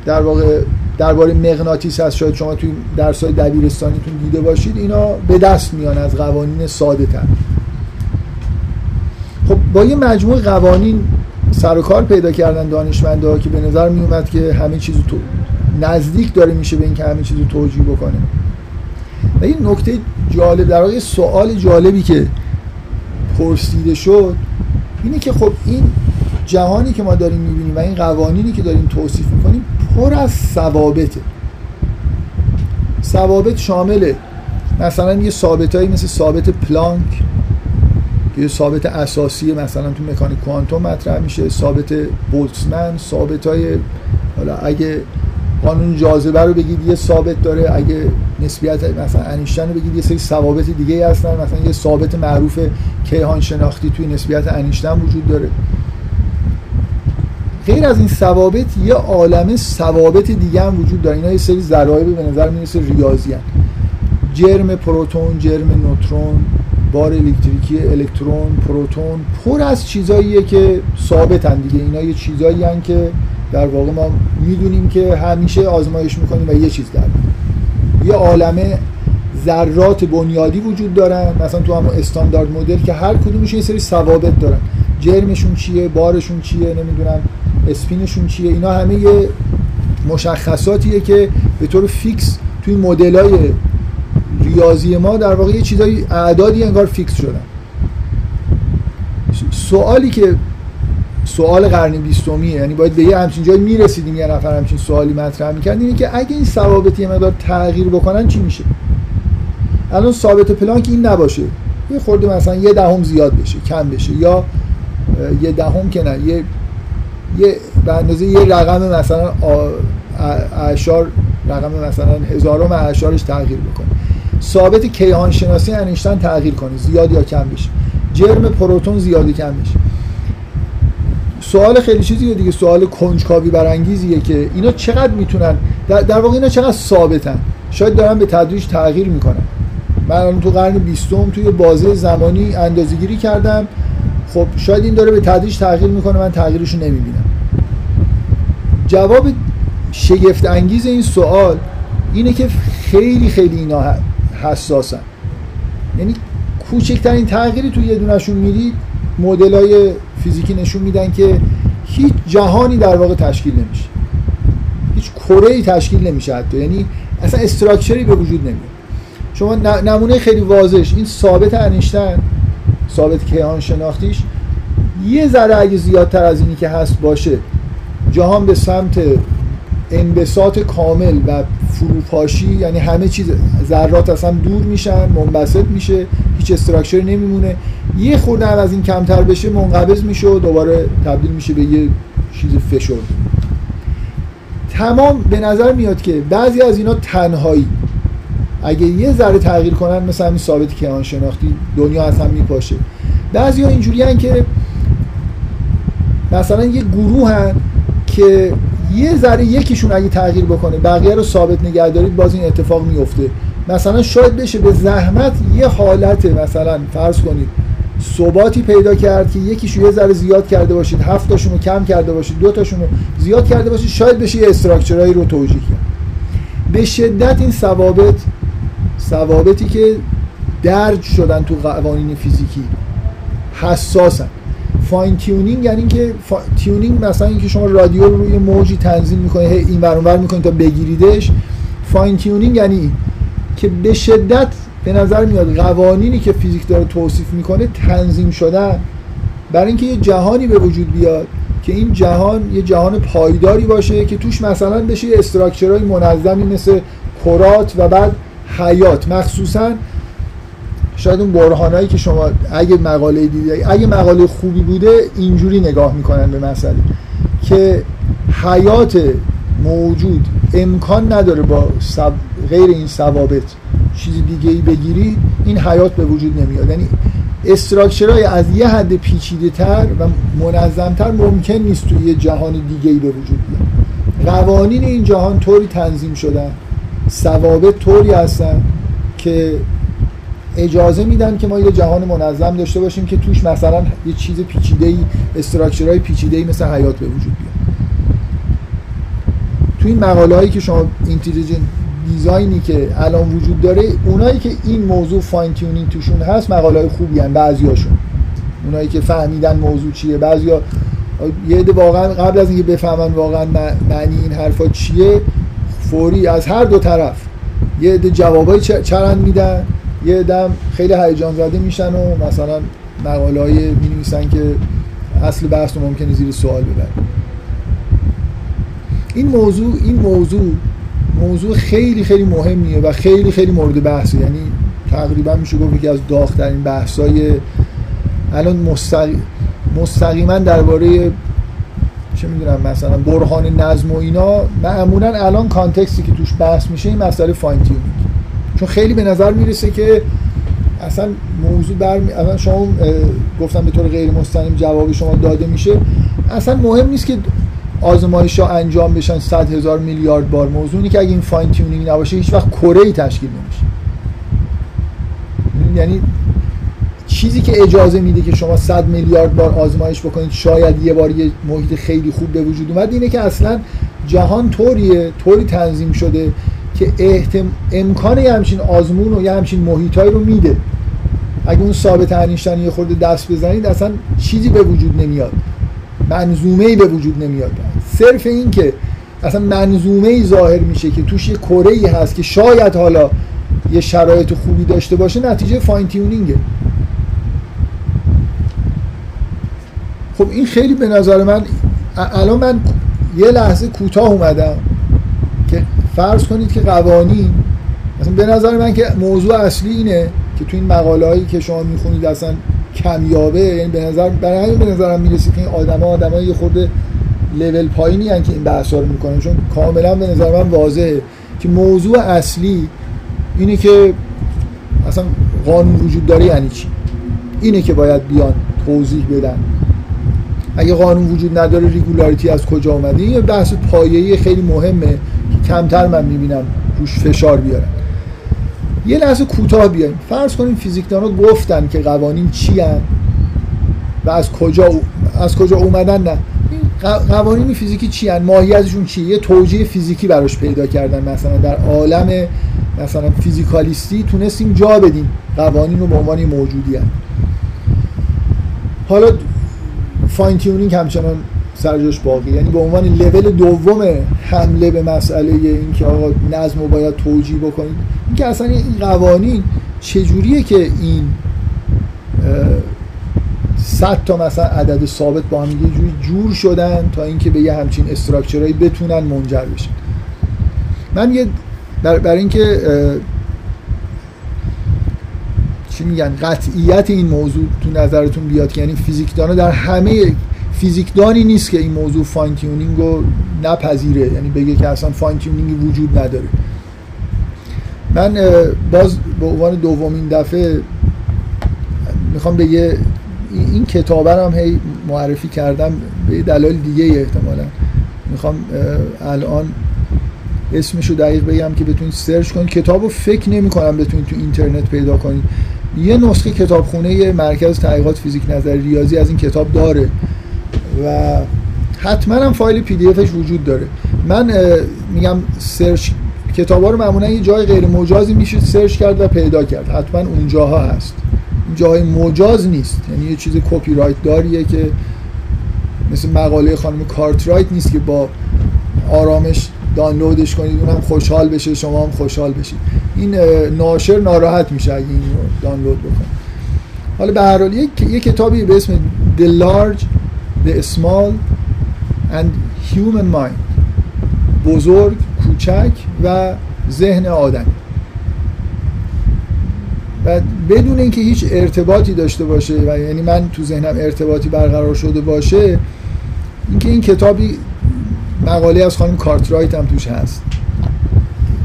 در واقع درباره مغناطیس هست شاید شما توی درسای دبیرستانیتون دیده باشید اینا به دست میان از قوانین ساده تر. خب با یه مجموع قوانین سر و کار پیدا کردن دانشمندا که به نظر می اومد که همه چیزو تو نزدیک داره میشه به اینکه همه چیزو توجیه بکنه. و این نکته جالب در واقع سوال جالبی که پرسیده شد اینه که خب این جهانی که ما داریم می‌بینیم و این قوانینی که داریم توصیف می‌کنیم پر از ثوابته. ثوابت شامل مثلا یه ثابتایی مثل ثابت پلانک که یه ثابت اساسی مثلا تو مکانیک کوانتوم مطرح میشه ثابت بولتزمن ثابت های حالا اگه قانون جاذبه رو بگید یه ثابت داره اگه نسبیت مثلا انیشتن رو بگید یه سری ثوابت دیگه هستن. مثلا یه ثابت معروف کیهان شناختی توی نسبیت انیشتن وجود داره. غیر از این ثوابت یه عالم ثوابت دیگه هم وجود داره. اینا یه سری ذرایب به نظر می‌رسه ریاضی هن. جرم پروتون جرم نوترون بار الکتریکی الکترون پروتون پر از چیزاییه که ثابتن دیگه. اینا یه چیزایی که در واقع ما می‌دونیم که همیشه آزمایش می‌کنیم و یه چیز در یه عالمه ذرات بنیادی وجود دارن مثلا تو همین standard model که هر کدومش یه سری ثوابت دارن. جرمشون چیه؟ بارشون چیه؟ نمی‌دونم. اسپینشون چیه؟ اینا همه یه مشخصاتیه که به طور fix توی مدلای ریاضی ما در واقع یه چیزای اعدادی انگار fix شدن. سوالی که سوال قرن بیستمیه. یعنی باید به یه همچین جایی می‌رسیدیم یه نفر همچین سوالی مطرح می‌کرد. اینه که اگه این ثوابت یه مقدار تغییر بکنن چی میشه؟ الان ثابت پلانک این نباشه. یه خورده مثلا یه دهم زیاد بشه کم بشه. یا یه دهم که نه یه یه به اندازه یه رقم مثلا اعشار رقم مثلا هزارم اعشارش تغییر بکنه. ثابت کیهان شناسی انیشتن تغییر کنه زیاد یا کم بشه. جرم پروتون زیادی کم بشه. سوال خیلی چیزیه دیگه سوال کنجکاوی برانگیزیه که اینا چقدر می‌تونن؟ در, در واقع اینا چقدر ثابتن؟ شاید دارن به تدریج تغییر می‌کنن. من الان تو قرن بیستم توی بازه زمانی اندازه‌گیری کردم. خب شاید این داره به تدریج تغییر می‌کنه من تغییرش رو نمی‌بینم. جواب شگفت انگیز این سوال اینه که خیلی خیلی اینا حساسن. یعنی کوچکترین تغییری توی یه دونشون میرید مدلای فیزیکی نشون میدن که هیچ جهانی در واقع تشکیل نمیشه. هیچ کره ای تشکیل نمیشه حتی. یعنی اصلا استراکچری به وجود نمیاد. شما نمونه خیلی واضحش. این ثابت انیشتن ثابت کیهان شناختیش یه ذره اگه زیادتر از اینی که هست باشه جهان به سمت انبساط کامل و فروپاشی یعنی همه چیز ذرات اصلا دور میشن منبسط میشه هیچ استراکچری نمیمونه. یه خورده از این کمتر بشه منقبض میشه و دوباره تبدیل میشه به یه چیز فشرد تمام به نظر میاد که بعضی از اینا تنهایی. اگه یه ذره تغییر کنن مثل همین ثابت کیهان شناختی دنیا اصلا میپاشه. بعضی ها اینجوری که مثلا یه گروه هن که یه ذره یکیشون اگه تغییر بکنه بقیه رو ثابت نگه دارید باز این اتفاق میفته. مثلا شاید بشه به زحمت یه حالت مثلا فرض کنید ثباتی پیدا کرد که یکیشو یه ذره زیاد کرده باشید هفتاشون رو کم کرده باشید دو تاشون رو زیاد کرده باشید شاید بشه یه استراکچرایی رو توجیه کرد. به شدت این ثوابت ثوابتی که درج شدن تو قوانین فیزیکی حساسن. fine tuning یعنی اینکه فا... tuning مثلا اینکه شما رادیو رو روی موجی تنظیم می‌کنید این ور می‌کنید تا بگیریدش. fine tuning یعنی که به شدت به نظر میاد قوانینی که فیزیک داره توصیف می‌کنه تنظیم شدن. برای اینکه یه جهانی به وجود بیاد که این جهان یه جهان پایداری باشه که توش مثلا بشه یه structure های منظمی مثل کرات و بعد حیات. مخصوصا شاید اون برهانایی که شما اگه مقاله دیده اگه مقاله خوبی بوده اینجوری نگاه می‌کنن به مسئله که حیات موجود امکان نداره با غیر این ثوابت چیز دیگه ای بگیری این حیات به وجود نمیاد. یعنی استراکچرهای از یه حد پیچیده تر و منظم تر ممکن نیست توی یه جهان دیگه ای به وجود بیاد. قوانین این جهان طوری تنظیم شدن ثوابت طوری هستن که اجازه میدن که ما یه جهان منظم داشته باشیم که توش مثلا یه چیز پیچیده ای structure های پیچیده ای مثل حیات به وجود بیاد. تو این مقاله هایی که شما intelligent design ی که الان وجود داره اونایی که این موضوع fine tuning توشون هست مقاله های خوبی هستن بعضیاشون. اونایی که فهمیدن موضوع چیه بعضیا یه عده واقعا قبل از اینکه بفهمن واقعا معنی این حرفا چیه فوری از هر دو طرف یه عده جوابای چرند میدن. یه دم خیلی هیجان زده میشن و مثلا مقاله های می نویسن که اصل بحث رو ممکنه زیر سوال ببرن این موضوع این موضوع موضوع خیلی خیلی مهمیه و خیلی خیلی مورد بحثه. یعنی تقریبا میشه گفت یکی از داغترین بحثای الان مستقی... مستقیما درباره چه می‌دونم مثلا برهان نظم و اینا. معمولا الان context ی که توش بحث میشه این مسئله fine tuning چون خیلی به نظر می‌رسه که اصلا موضوع بر اصلا شما گفتم به طور غیر مستقیم جواب شما داده میشه. اصلا مهم نیست که آزمایش ها انجام بشن 100 هزار میلیارد بار. موضوعی که اگه این fine tuning نباشه هیچ وقت کره ای تشکیل نمیشه. یعنی چیزی که اجازه میده که شما 100 میلیارد بار آزمایش بکنید شاید یه بار یه محیط خیلی خوب به وجود اومد اینه که اصلا جهان طوریه طوری تنظیم شده که احتم... امکان یه همچین آزمون و یه همچین محیطایی رو میده. اگه اون ثابت انیشتین یه خورده دست بزنید اصلا چیزی به وجود نمیاد. منظومه به وجود نمیاد. صرف این که اصلا منظومه ظاهر میشه که توش یه کره ای هست که شاید حالا یه شرایط خوبی داشته باشه نتیجه فاین تیونینگه خب این خیلی به نظر من الان من یه لحظه کوتاه اومدم. فرض کنید که قوانین مثلا به نظر من که موضوع اصلی اینه که تو این مقاله هایی که شما می‌خونید اصلا کمیابه یعنی به نظر برای همین به نظرم می‌رسید که این آدما آدمای یه خورده لول پایینی که این بحث رو می‌کنن. چون کاملا به نظر من واضحه که موضوع اصلی اینه که اصلا قانون وجود داره یعنی چی؟ اینه که باید بیان توضیح بدن. اگه قانون وجود نداره ریگولاریتی از کجا اومده؟ این بحث پایه‌ای خیلی مهمه. کمتر من می‌بینم روش فشار بیارن یه لحظه کوتاه بیایم. فرض کنیم فیزیکدانا گفتن که قوانین چی هن و از کجا از کجا اومدن نه. قوانین فیزیکی چی هن ماهیتشون چیه؟ یه توجیه فیزیکی براش پیدا کردن. مثلا در عالم مثلا فیزیکالیستی تونستیم جا بدیم. قوانین رو به عنوان موجودی هن. حالا فاین تیونینگ همچنان سرجاش باقی. یعنی به عنوان لول دوم حمله به مسئله این که آقا نظم رو باید توجیه بکنید. این که اصلا این قوانین چجوریه که این صد تا مثلا عدد ثابت با هم یه جوری جور شدن تا اینکه به یه همچین structure هایی بتونن منجر بشن. من یه برای اینکه چی میگن قطعیت این موضوع تو نظرتون بیاد که یعنی فیزیکدانا در همه فیزیکدانی نیست که این موضوع fine tuning رو نپذیره. یعنی بگه که اصلا fine tuning وجود نداره. من باز به عنوان دومین دفعه می‌خوام به یه این کتابه هم هی معرفی کردم به دلایل دیگه احتمالا. می‌خوام الان اسمشو دقیق بگم که بتونید search کنید. کتاب رو فکر نمی کنم بتونید تو اینترنت پیدا کنید. یه نسخه کتابخونه مرکز تحقیقات فیزیک نظری ریاضی از این کتاب داره. و حتما هم فایل PDF ش وجود داره. من میگم search کتابا رو معمولا یه جای غیر مجازی میشه search کرد و پیدا کرد. حتما اونجاها هست. جای مجاز نیست. یعنی یه چیز کپی رایت داریه که مثل مقاله خانم کارترایت نیست که با آرامش دانلودش کنید. اونم خوشحال بشه. شما هم خوشحال بشید. این ناشر ناراحت میشه اگه این رو دانلود بکنه. حالا به هر حال یک کتابی به اسم The Large The Small and Human Mind. بزرگ کوچک و ذهن آدمی و بدون اینکه هیچ ارتباطی داشته باشه و یعنی من تو ذهنم ارتباطی برقرار شده باشه اینکه این کتابی مقاله از خانم کارترایت هم توش هست.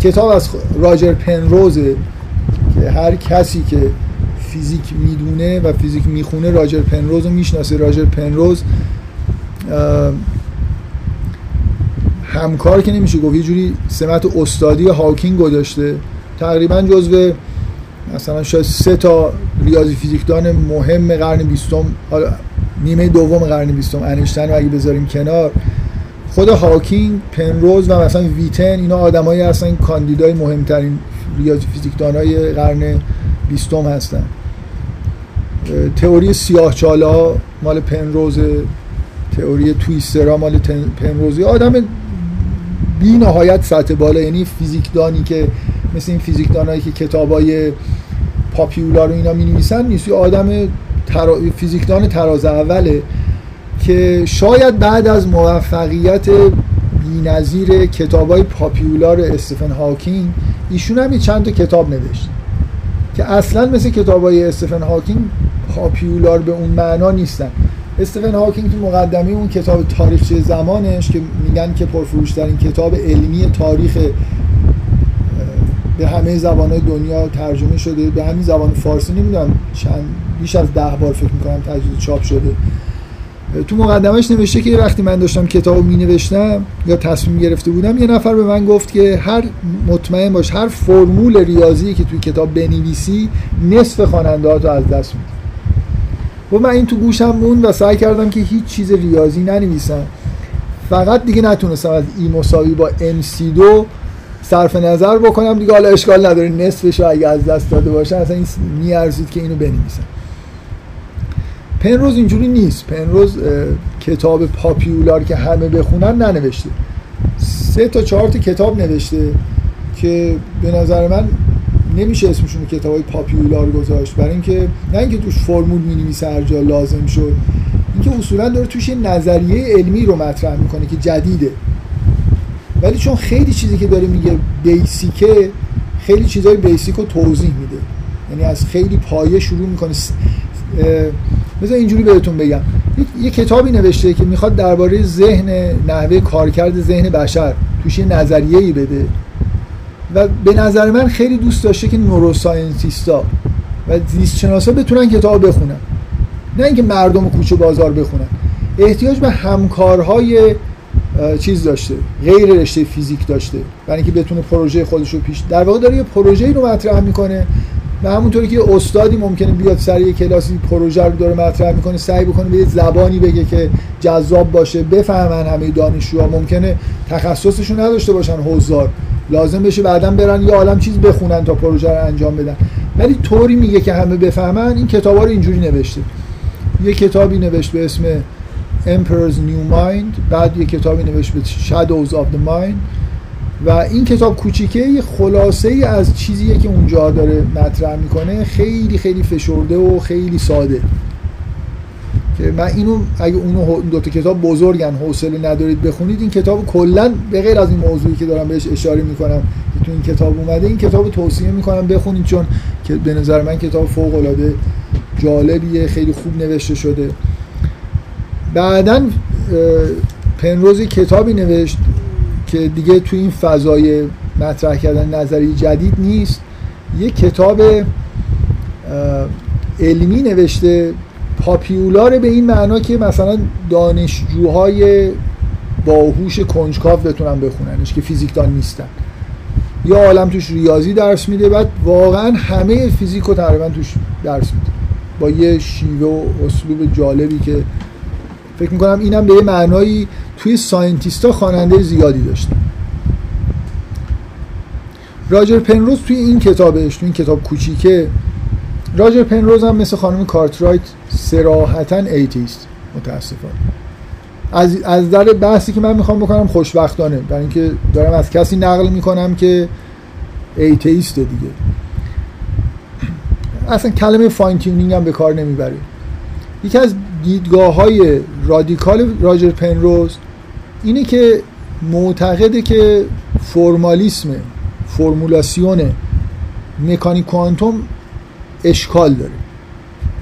کتاب از راجر پنروزه که هر کسی که فیزیک می‌دونه و فیزیک می‌خونه راجر پنروز رو می‌شناسه. راجر پنروز همکار که نمیشه گفت یه جوری سمت استادی هاکینگ گذاشته. تقریبا جزو مثلا شاید سه تا ریاضی فیزیکدان مهم قرن بیستم نیمه دوم قرن بیستم انیشتن رو اگه بذاریم کنار خود هاکینگ پنروز و مثلا ویتن اینا آدمایی هستن کاندیدای مهمترین ریاضی فیزیکدان های قرن بیستم هستن. تئوری سیاه ها مال پنروز تئوری تویسترا مال پنروزی. آدم بی نهایت سطح بالا یعنی فیزیکدانی که مثل این فیزیکدانایی که کتابای پاپیولا رو اینا می نویسن نیست آدم ترا... فیزیکدان تراز اوله که شاید بعد از موفقیت بی‌نظیر کتابای پاپیولار استفن هاکینگ ایشون هم چند تا کتاب نوشت که اصلا مثل کتابای استفن هاکینگ پاپیولار به اون معنا نیستن. استفن هاکینگ تو مقدمه اون کتاب تاریخچه زمانش که میگن که پرفروشترین کتاب علمی تاریخ به همه زبانهای دنیا ترجمه شده. به همین زبان فارسی نمی‌دونم چند بیش از ده بار فکر می‌کنم تجدید چاپ شده. تو مقدمش نوشته که وقتی من داشتم کتاب می نوشتم یا تصمیم گرفته بودم یه نفر به من گفت که هر مطمئن باش هر فرمول ریاضی که توی کتاب بنویسی نصف خواننده رو از دست میدی و من این تو گوشم موند و سعی کردم که هیچ چیز ریاضی ننویسم. فقط دیگه نتونستم از ای مساوی با MC2 صرف نظر بکنم. دیگه حالا اشکال نداره نصفش اگه از دست داده باشه اصلا این میارزید که اینو بنویسم. پنروز اینجوری نیست. پنروز کتاب پاپیولار که همه بخونن ننوشته. سه تا چهار تا کتاب نوشته که به نظر من نمیشه اسمشون کتاب های پاپیولار گذاشت. برای اینکه نه اینکه توش فرمول می نویسه هر جا لازم شد اینکه اصولا داره توش یه نظریه علمی رو مطرح می‌کنه که جدیده. ولی چون خیلی چیزی که داره میگه بیسیکه خیلی چیزای بیسیک رو توضیح میده. یعنی از خیلی پایه شروع می‌کنه. بذار اینجوری بهتون بگم. یه کتابی نوشته که می‌خواد درباره ذهن نحوه کارکرد ذهن بشر توش یه نظریه ای بده. و به نظر من خیلی دوست داشته که نوروساینتیستا و زیست بتونن کتاب بخونن. نه اینکه مردم کوچه بازار بخونن. احتیاج به همکارهای چیز داشته غیر رشته فیزیک داشته. برای اینکه بتونه پروژه خودش رو پیش در واقع داره یه پروژه رو مطرح می‌کنه و همونطوری که استادی ممکنه بیاد سر یه کلاسی پروژه رو داره مطرح می‌کنه سعی بکنه به یه زبانی بگه که جذاب باشه بفهمن همه دانشجوها. ممکنه تخصصشون نداشته باشن حضار لازم بشه بعدا برن یه عالم چیز بخونن تا پروژه رو انجام بدن. ولی طوری میگه که همه بفهمن این کتابا رو اینجوری نوشته. یه کتابی نوشت به اسم Emperor's New Mind بعد یه کتابی نوشت به Shadows of the Mind. و این کتاب کوچیکه یه خلاصه ای از چیزیه که اونجا داره مطرح می‌کنه. خیلی خیلی فشرده و خیلی ساده. که من اینو اگه اونو دو تا کتاب بزرگن حوصله ندارید بخونید این کتاب کلا به غیر از این موضوعی که دارم بهش اشاره می‌کنم که تو این کتاب اومده این کتاب توصیه می‌کنم بخونید چون که به نظر من کتاب فوق العاده جالبیه خیلی خوب نوشته شده. بعدا پنروزی کتابی نوشت که دیگه تو این فضای مطرح کردن نظری جدید نیست. یه کتاب علمی نوشته پاپیولار به این معنا که مثلا دانشجوهای باهوش کنجکاو بتونن بخوننش که فیزیکدان نیستن. یا عالم توش ریاضی درس میده بعد واقعا همه فیزیک رو تقریبا توش درس میده. با یه شیوه و اسلوب جالبی که فکر می‌کنم اینم به یه معنایی توی scientist ا خواننده زیادی داشته راجر پنروز توی این کتابش توی این کتاب کوچیکه راجر پنروز هم مثل خانم کارترایت صراحتا atheist متاسفانه. از, از در بحثی که من می‌خوام بکنم خوشبختانه برای اینکه دارم از کسی نقل می‌کنم که atheist دیگه. اصلا کلمه fine tuning هم به کار نمی‌بره. یکی از دیدگاه های رادیکال راجر پنروز اینه که معتقده که فرمالیسم فرمولاسیون مکانیک کوانتوم اشکال داره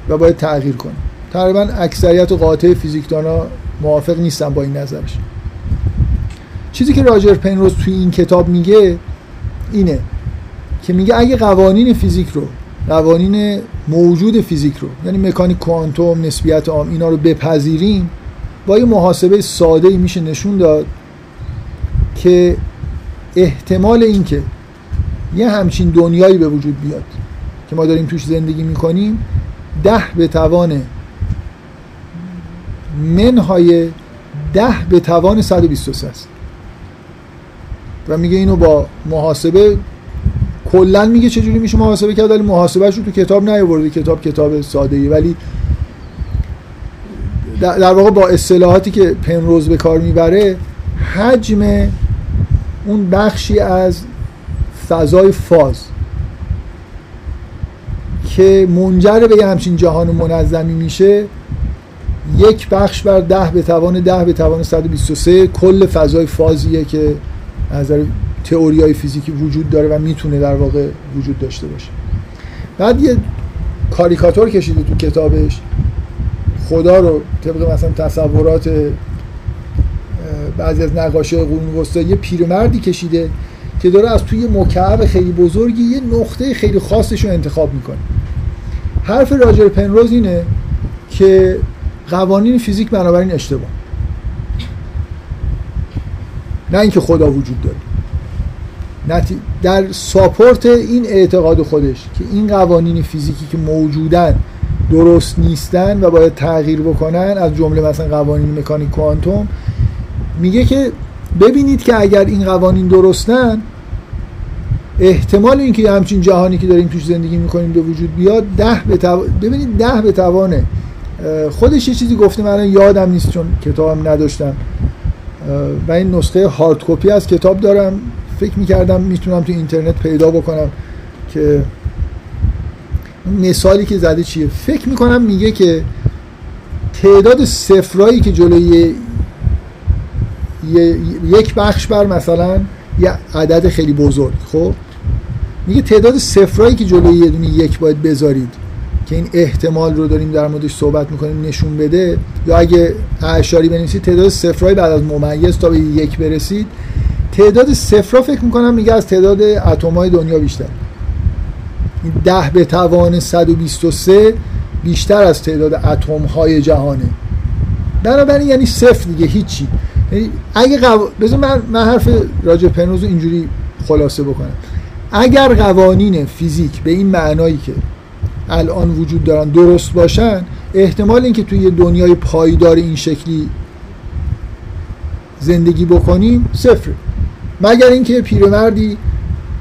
و باید تغییر کنه. تقریبا اکثریت قاطع فیزیکدان ها موافق نیستن با این نظرش. چیزی که راجر پنروز توی این کتاب میگه اینه که میگه اگه قوانین فیزیک رو قوانین موجود فیزیک رو یعنی مکانیک کوانتوم نسبیت عام اینا رو بپذیریم با یه محاسبه ساده ای میشه نشون داد که احتمال اینکه یه همچین دنیایی به وجود بیاد. که ما داریم توش زندگی می‌کنیم ده به توان منهای ده به توان 123 است. و میگه اینو با محاسبه کلا میگه چجوری میشه محاسبه کرد ولی محاسبهش رو تو کتاب نیاورده. کتاب کتاب ساده ای ولی در واقع با اصطلاحاتی که پنروز به کار می‌بره حجم اون بخشی از فضای فاز. که منجر به یه همچین جهان منظمی میشه یک بخش بر ده به توان ده به توان 123 کل فضای فازیه که نظر تئوری های فیزیکی وجود داره و می‌تونه در واقع وجود داشته باشه. بعد یه کاریکاتور کشیده تو کتابش. خدا رو طبق مثلا تصورات بعضی از نقاشی قرون وسطا یه پیرمردی کشیده که داره از توی مکعب خیلی بزرگی یه نقطه خیلی خاصش رو انتخاب می‌کنه. حرف راجر پنروز اینه که قوانین فیزیک بنابراین اشتباه. نه اینکه خدا وجود داره. در ساپورت این اعتقاد خودش که این قوانین فیزیکی که موجودن درست نیستن و باید تغییر بکنن از جمله مثلا قوانین مکانیک کوانتوم میگه که ببینید که اگر این قوانین درستن احتمال اینکه همچین جهانی که داریم توش زندگی می‌کنیم به وجود بیاد ده به تو... ببینید ده به توانه. خودش یه چیزی گفته من یادم نیست چون کتابم نداشتم. و این نسخه هارد کپی از کتاب دارم. فکر می‌کردم می‌تونم تو اینترنت پیدا بکنم که مثالی که زده چیه. فکر می‌کنم میگه که تعداد صفرایی که جلوی یک بخش بر مثلا یه عدد خیلی بزرگ خب؟ میگه تعداد صفرایی که جلوی یه دونه یک باید بذارید که این احتمال رو داریم در موردش صحبت می‌کنیم نشون بده. یا اگه اعشاری بنویسید تعداد صفرایی بعد از ممیز تا به یک برسید. تعداد صفرا فکر می‌کنم میگه از تعداد اتمای دنیا بیشتر. این ده به توان 123 بیشتر از تعداد اتم های جهانه. بنابراین یعنی صفر دیگه هیچی. یعنی اگه قو... بذار من, من حرف راجع پنوز اینجوری خلاصه بکنم. اگر قوانین فیزیک به این معنایی که الان وجود دارن درست باشن احتمال اینکه توی دنیای پایدار این شکلی زندگی بکنیم صفر مگر اینکه پیرمردی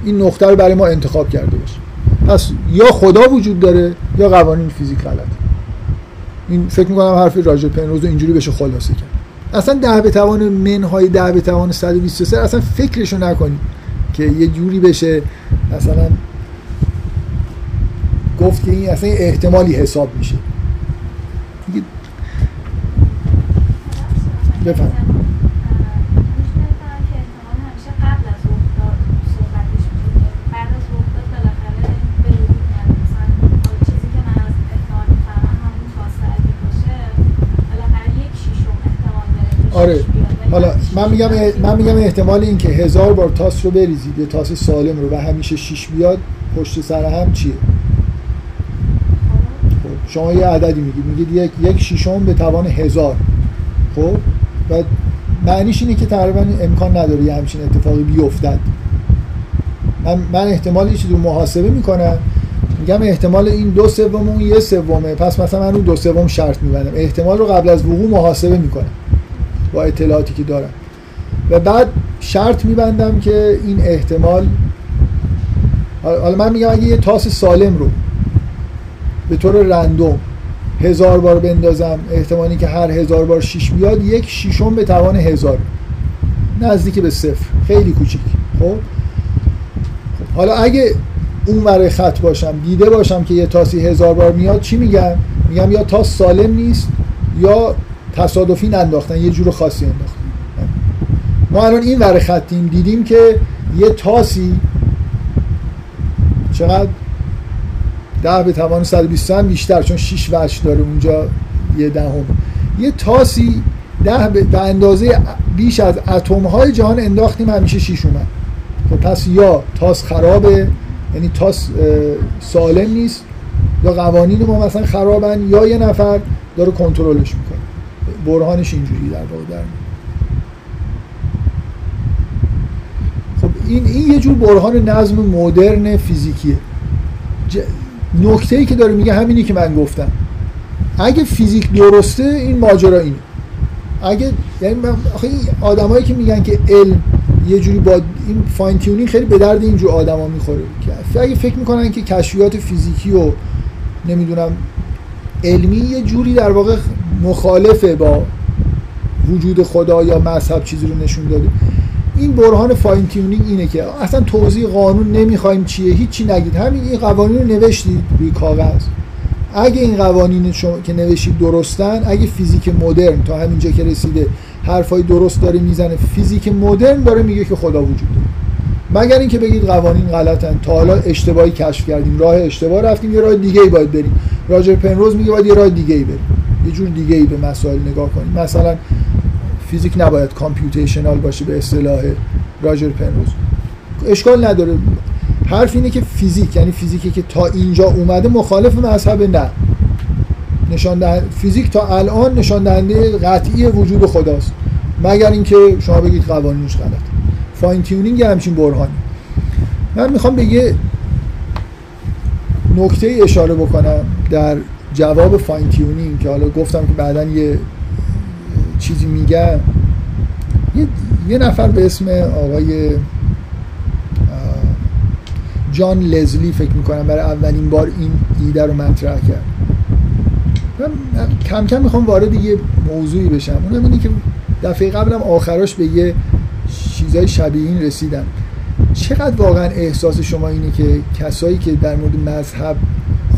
این نقطه رو برای ما انتخاب کرده باشه. پس یا خدا وجود داره یا قوانین فیزیک غلط این فکر می‌کنم حرف راجر پنروز اینجوری بشه خلاصه کرد. اصلا ده به توان منهای ده به توان 123 اصلا فکرشو نکنید. که یه جوری بشه مثلا گفت که این اصلا احتمالی حساب میشه. بفهم آره. حالا من میگم من میگم احتمال این که هزار بار تاس رو بریزید یه تاس سالم رو و همیشه شیش بیاد پشت سر هم چیه؟ خب شما یه عددی میگید میگید یک یک شیشم به توان هزار. خب و معنیش اینه که تقریبا امکان نداره یه همچین اتفاقی بیفتد. من, من احتمال چیزی رو محاسبه می‌کنم. میگم احتمال این دو سوم اون یه سومه. پس مثلا من اون دو سوم شرط میبندم. احتمال رو قبل از وقوع محاسبه می‌کنم. با اطلاعاتی که دارم. و بعد شرط میبندم که این احتمال حالا من میگم اگه یه تاس سالم رو به طور رندوم هزار بار بندازم احتمالی که هر هزار بار شیش بیاد یک شیشم به توان هزار. نزدیک به صفر. خیلی کوچیک. خب؟ حالا اگه اون ور خط باشم دیده باشم که یه تاسی هزار بار میاد چی میگم؟ میگم یا تاس سالم نیست یا تصادفی ننداختن یه جور خاصی انداختن. ما الان این ور خطیم دیدیم که یه تاسی چقدر ده به توان 120 هم بیشتر چون 6 وجه داره اونجا یه دهم. یه تاسی ده به اندازه بیش از اتم های جهان انداختیم همیشه 6 اومد. خب پس یا تاس خرابه یعنی تاس سالم نیست یا قوانین ما مثلا خرابن یا یه نفر داره کنترلش می‌کنه. برهانش اینجوری در واقع در خب این این یه جور برهان نظم مدرن فیزیکیه. ج... نکته ای که داره میگه همینی که من گفتم. اگه فیزیک درسته این ماجرا اینه. اگه یعنی آخه این آدمایی که میگن که علم یه جوری با این فاین تیونینگ خیلی به درد اینجور آدما می‌خوره. که اگه فکر می‌کنن که کشفیات فیزیکی و نمی‌دونم علمی یه جوری در واقع مخالفه با وجود خدا یا مذهب چیزی رو نشون داده این برهان فاین تیونینگ اینه که اصلا توضیح قانون نمی‌خوایم چیه هیچی نگید. همین این قوانین رو نوشتید روی کاغذ. اگه این قوانین شما که نوشید درستن اگه فیزیک مدرن تا همینجا که رسیده حرفای درست داره می‌زنه فیزیک مدرن داره میگه که خدا وجود داره. مگر اینکه بگید قوانین غلطن. تا حالا اشتباهی کشف کردیم. راه اشتباه رفتیم یه راه دیگه ای باید بریم. راجر پنروز میگه باید یه راه دیگه ای بریم. یه جور دیگه ای به مسائل نگاه کنیم. مثلا فیزیک نباید computational باشه به اصطلاح. راجر پنروز. اشکال نداره. حرف اینه که فیزیک یعنی فیزیکی که تا اینجا اومده مخالف مذهب نه. نشان فیزیک تا الان نشان دهنده قطعی وجود خداست. مگر اینکه شما بگید قوانینش غلط fine tuning همچین برهانی. من می‌خوام به یه نکته اشاره بکنم در جواب فاین تیونینگ که حالا گفتم که بعدا یه چیزی میگم یه،, یه نفر به اسم آقای جان لزلی فکر می‌کنم برای اولین بار این ایده رو مطرح کرد. من کم کم می‌خوام وارد یه موضوعی بشم. اونم اینه که دفعه قبلم آخراش به یه چیزای شبیه این رسیدم. چقدر واقعا احساس شما اینه که کسایی که در مورد مذهب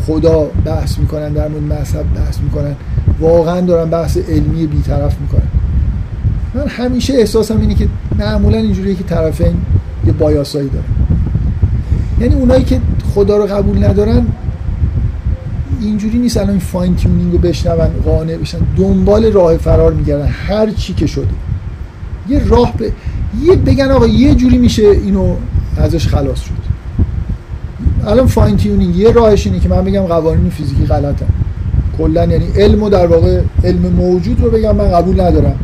خدا بحث می‌کنن در مورد مذهب بحث می‌کنن. واقعا دارن بحث علمی بیطرف می‌کنن. من همیشه احساسم اینه که معمولا اینجوریه که طرفین یه بایاسایی دارن. یعنی اونایی که خدا رو قبول ندارن اینجوری نیست الان این فاین تیونینگ رو بشنون قانع بشن. دنبال راه فرار میگردن. هر چی که شده. یه راه به یه بگن آقا یه جوری میشه اینو ازش خلاص شد. الان fine tuning یه راهش اینه که من بگم قوانین فیزیکی غلطن کلا یعنی علم و در واقع علم موجود رو بگم من قبول ندارم.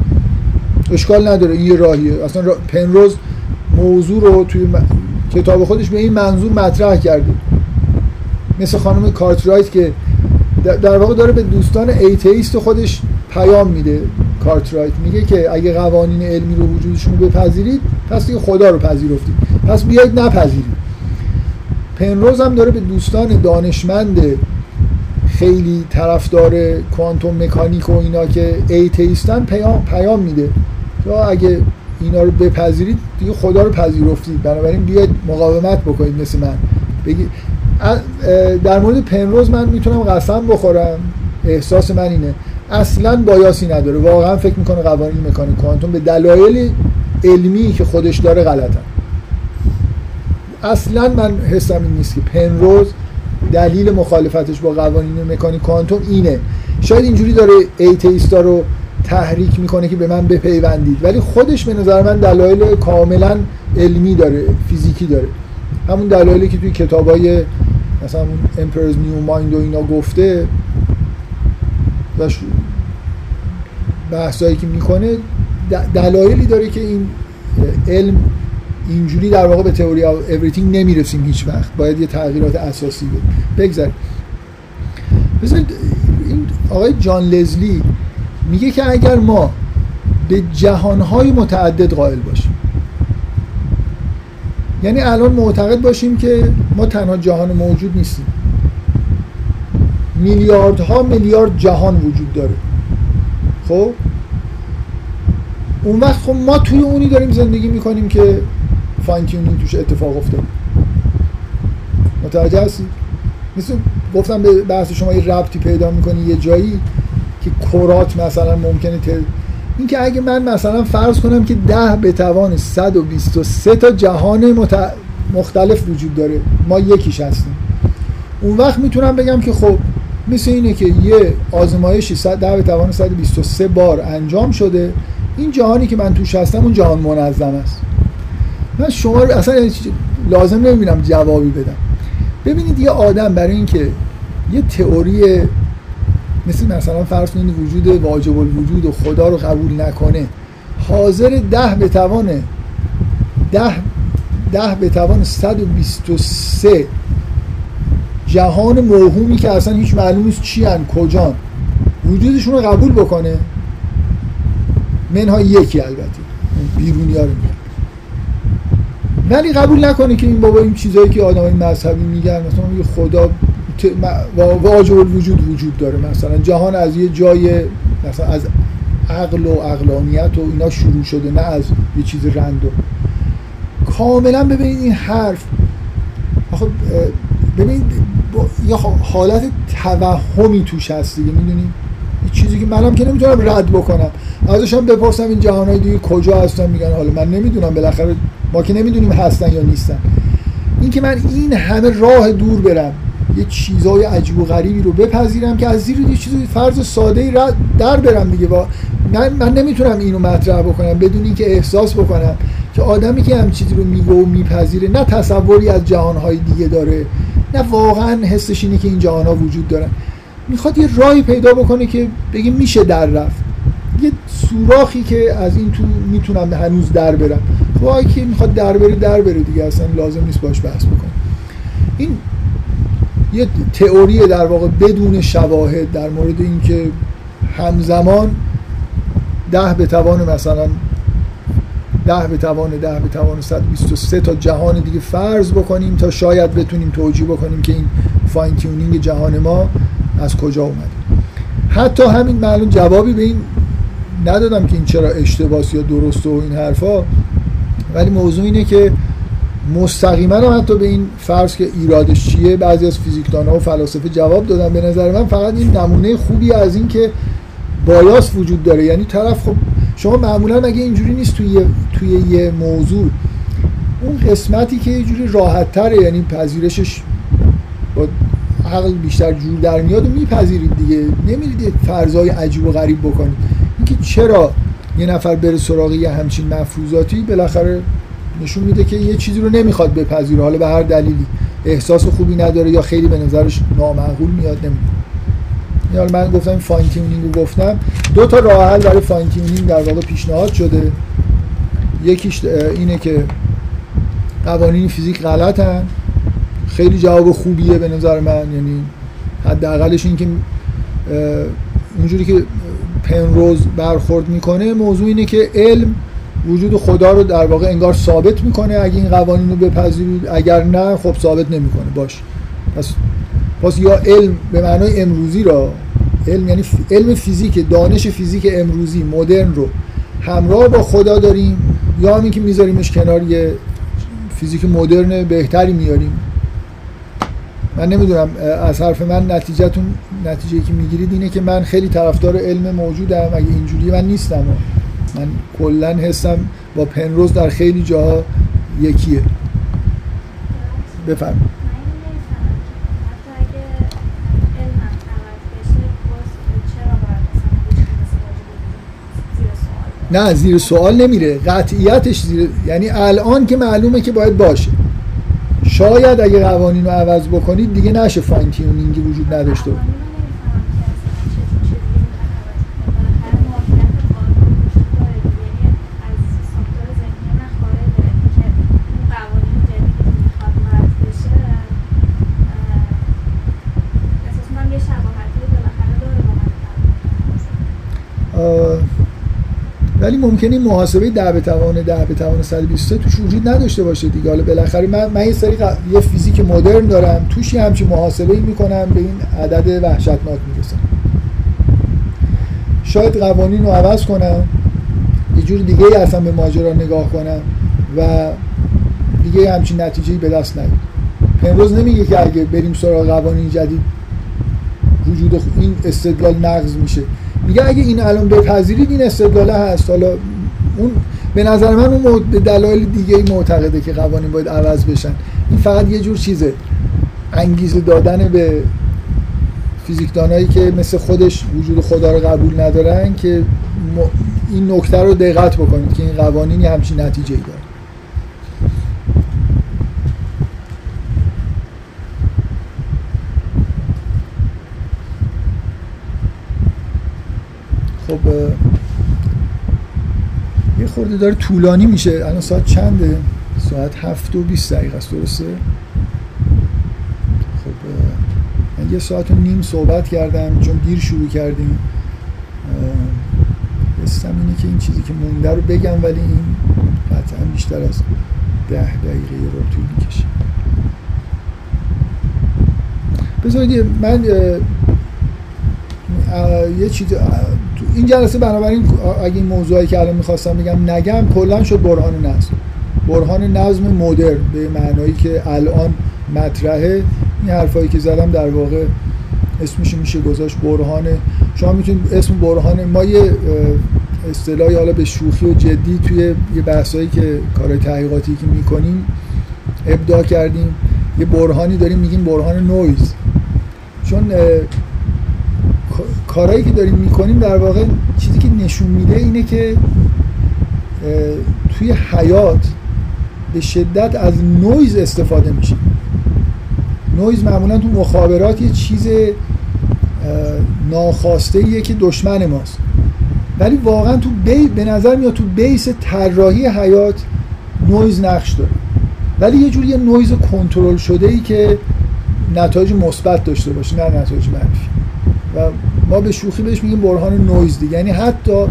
اشکال نداره این یه راهیه. اصلا را... پنروز موضوع رو توی کتاب خودش به این منظور مطرح کرده. مثل خانم کارترایت که در واقع داره به دوستان atheist خودش پیام میده. کارترایت میگه که اگه قوانین علمی رو وجودشون بپذیرید پس دیگه خدا رو پذیرفتید. پس بیاید نپذیرید. پنروز هم داره به دوستان دانشمند خیلی طرفدار کوانتوم مکانیک و اینا که atheist ن پیام, پیام میده. یا اگه اینا رو بپذیرید دیگه خدا رو پذیرفتید. بنابراین بیاید مقاومت بکنید مثل من. بگید در مورد پنروز من می‌تونم قسم بخورم. احساس من اینه. اصلا بایاسی نداره. واقعا فکر می‌کنه قوانین مکانیک کوانتوم به دلایل علمی که خودش داره غلطن اصلا من حسم این نیست که پنروز دلیل مخالفتش با قوانین مکانیک کوانتوم اینه. شاید اینجوری داره ایتیستا رو تحریک می‌کنه که به من بپیوندید. ولی خودش به نظر من دلایل کاملا علمی داره فیزیکی داره. همون دلایلی که توی کتابای مثلا Emperor's New Mind و اینا گفته و بحثایی که می‌کنه دلایلی داره که این علم اینجوری در واقع به theory of everything نمی‌رسیم هیچ وقت. باید یه تغییرات اساسی بود. بگذاریم. این آقای جان لزلی میگه که اگر ما به جهانهای متعدد قائل باشیم یعنی الان معتقد باشیم که ما تنها جهان موجود نیستیم. میلیاردها میلیارد جهان وجود داره. خب؟ اون وقت خب ما توی اونی داریم زندگی می‌کنیم که فاین توش اتفاق افتاد. متوجه هستید مثل گفتم به بحث شما یه ربطی پیدا می‌کنی یه جایی که کرات مثلا ممکنه تل... این که اگه من مثلا فرض کنم که ده به توان 123 تا جهان مت... مختلف وجود داره. ما یکیش هستیم. اون وقت می‌تونم بگم که خب مثل اینه که یه آزمایشی 10 به توان 123 بار انجام شده. این جهانی که من توش هستم اون جهان منظم است. من شما رو اصلا لازم نمی‌بینم جوابی بدم. ببینید یه آدم برای اینکه یه تئوری مثل مثلا فرض کنید وجود واجب الوجود و خدا رو قبول نکنه حاضر ده به توان ده ده به توان 123 جهان موهومی که اصلا هیچ معلوم نیست چی هن کجان. وجودشون رو قبول بکنه. منها یکی البته. بیرونی ها رو ولی قبول نکنه که این بابا این چیزایی که آدمای مذهبی میگن مثلا میگه خدا واجب الوجود وجود داره. مثلا جهان از یه جای مثلا از عقل و عقلانیت و اینا شروع شده نه از یه چیز رندو کاملا ببینید این حرف ببینید یه حالت توهمی توش هست دیگه می‌دونید چیزی که منم که نمی‌تونم رد بکنم. ازشم بپرسم این جهانهای دیگه کجا هستن میگن حالا من نمی‌دونم بالاخره که نمی‌دونیم هستن یا نیستن. این که من این همه راه دور برم یه چیزای عجیب و غریبی رو بپذیرم که از زیر یه چیزی فرض ساده ای در برم دیگه. با من, من نمی‌تونم اینو مطرح بکنم بدون اینکه احساس بکنم که آدمی که هم چیزی رو میگه و میپذیره نه تصوری از جهانهای دیگه داره نه واقعا حسش اینه که این جهانها وجود دارن. می‌خواد یه راهی پیدا بکنه که بگه میشه در رفت. یه سوراخی که از این تو می‌تونم هنوز در برم. خب که می‌خواد در بره در بره دیگه اصلا لازم نیست باش بحث بکنه این یه تئوری در واقع بدون شواهد در مورد اینکه همزمان ده به توان مثلا ده به توان ده به توان 123 تا جهان دیگه فرض بکنیم تا شاید بتونیم توجیه بکنیم که این فاین تیونینگ جهان ما از کجا اومده. حتی همین معلوم جوابی به این ندادم که این چرا اشتباس یا درست و این حرفا. ولی موضوع اینه که مستقیما هم حتی به این فرض که ایرادش چیه بعضی از فیزیکدان ها و فلاسفه جواب دادن به نظر من فقط این نمونه خوبی از این که بایاس وجود داره. یعنی طرف خب شما معمولا اگه اینجوری نیست توی توی یه موضوع اون قسمتی که یه جوری راحت تره یعنی پذیرشش با عقل بیشتر جور در میاد و میپذیرید دیگه. نمیرید فرضای عجیب و غریب بکنید. اینکه چرا یه نفر بره سراغ یه همچین مفروضاتی بالاخره نشون میده که یه چیزی رو نمی‌خواد بپذیره. حالا به هر دلیلی. احساس خوبی نداره یا خیلی به نظرش نامعقول میاد نمیده یعنی من گفتم fine tuning رو گفتم. دو تا راه حل برای fine tuning در واقع پیشنهاد شده. یکیش اینه که قوانین فیزیک غلطن. خیلی جواب خوبیه به نظر من. یعنی حداقلش این که اونجوری که پنروز برخورد می‌کنه موضوع اینه که علم وجود خدا رو در واقع انگار ثابت می‌کنه. اگه این قوانین رو بپذیرید اگر نه خب ثابت نمی‌کنه. باش. پس پس یا علم به معنای امروزی را علم یعنی علم فیزیک دانش فیزیک امروزی مدرن رو همراه با خدا داریم یا هم که میذاریمش کنار یه فیزیک مدرن بهتری میاریم من نمی‌دونم از حرف من نتیجهتون نتیجه که می‌گیرید اینه که من خیلی طرفدار علم موجودم. اگه اینجوری من نیستم من کلا حسم با پنروز در خیلی جاها یکیه. بفرمایید. نه زیر سوال نمیره. قطعیتش زیر یعنی الان که معلومه که باید باشه. شاید اگه قوانین رو عوض بکنید دیگه نشه فاین تیونینگی وجود نداشته. ولی ممکنه محاسبه ده به توان ده به توان 123 توش وجود نداشته باشه دیگه. حالا بالاخره من من یه سری یه فیزیک مدرن دارم توش یه همچین محاسبه ای می‌کنم به این عدد وحشتناک می‌رسم. شاید قوانین رو عوض کنم یه جور دیگه اصلا به ماجرا نگاه کنم و دیگه همچین نتیجه به دست نیاد. پنروز نمیگه که اگه بریم سراغ قوانین جدید وجود این استدلال نقض میشه. میگه اگه این الان بپذیرید این استدلاله هست. حالا اون به نظر من اون به دلایل دیگه ای معتقده که قوانین باید عوض بشن. این فقط یه جور چیزه. انگیزه دادن به فیزیکدانایی که مثل خودش وجود خدا رو قبول ندارن که این نکته رو دقت بکنید که این قوانینی همچین نتیجه ای خب یه خورده داره طولانی میشه. الان ساعت چنده؟ ساعت هفت و بیست دقیقه است درسته؟ خب یه ساعت و نیم صحبت کردم چون دیر شروع کردیم. حسم اینه که این چیزی که مونده رو بگم ولی این قطعا بیشتر از ده دقیقه رو طول می‌کشه. بذارید من یه چیز این جلسه بنابراین اگه این موضوعی که الان می‌خواستم بگم نگم کلا شد برهان نظم. برهان نظم مدرن به معنایی که الان مطرحه. این حرفایی که زدم در واقع اسمش میشه گذاشت برهان. شما می‌تونید اسم برهان ما یه اصطلاحی حالا به شوخی و جدی توی یه بحثایی که کارهای تحقیقاتی که می‌کنیم ابداع کردیم. یه برهانی داریم میگیم برهان نویز. چون کارهایی که داریم می‌کنیم در واقع چیزی که نشون میده اینه که توی حیات به شدت از نویز استفاده میشه. نویز معمولا تو مخابرات یه چیز ناخواسته ایه که دشمن ماست. ولی واقعا تو بی... به نظر میاد تو base طراحی حیات نویز نقش داره. ولی یه جوری یه نویز کنترل شده ای که نتایج مثبت داشته باشه نه نتایج منفی. و ما به شوخی بهش میگیم برهان نویز دیگه. یعنی حتی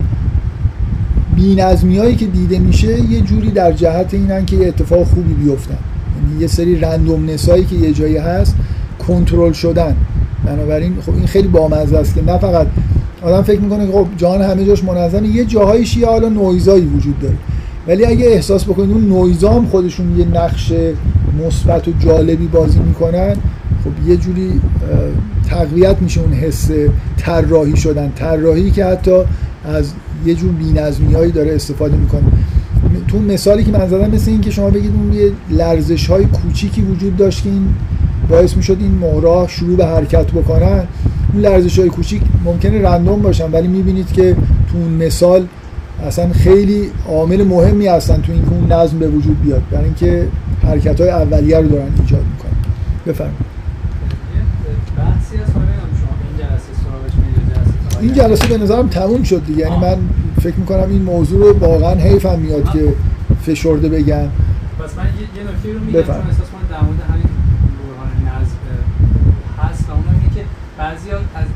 بینظمی هایی که دیده میشه یه جوری در جهت اینن که یه اتفاق خوبی بیفتن. یعنی یه سری random هایی که یه جایی هست کنترل شدن. بنابراین خب این خیلی بامزه است که نه فقط آدم فکر می‌کنه خب جهان همه جاش منظمه یه جاهایش یه حالا نویزایی وجود داره. ولی اگه احساس بکنید اون نویزا هم خودشون یه نقش مثبت و جالبی بازی می‌کنن خب یه جوری تقویت میشه اون حس طراحی شدن. طراحی که حتی از یه جور بی‌نظمیایی داره استفاده می‌کنه. تو مثالی که من زدم مثل این که شما بگید اون یه لرزش های کوچیکی وجود داشت که این باعث می‌شد این مهرا شروع به حرکت بکنن اون لرزش های کوچیک ممکنه رندوم باشن ولی می‌بینید که تو اون مثال اصلا خیلی عامل مهمی هستن تو اینکه اون نظم به وجود بیاد برای اینکه حرکت های اولیه رو دارن ایجاد می‌کنن. بفرمایید. این جلسه به نظرم تموم شد دیگه. یعنی من فکر می‌کنم این موضوع رو واقعا حیفم میاد که فشرده بگم پس من یه نکته رو میگم چون احساس کنم در مورد همین برهان نظم هست اون اینه که بعضی از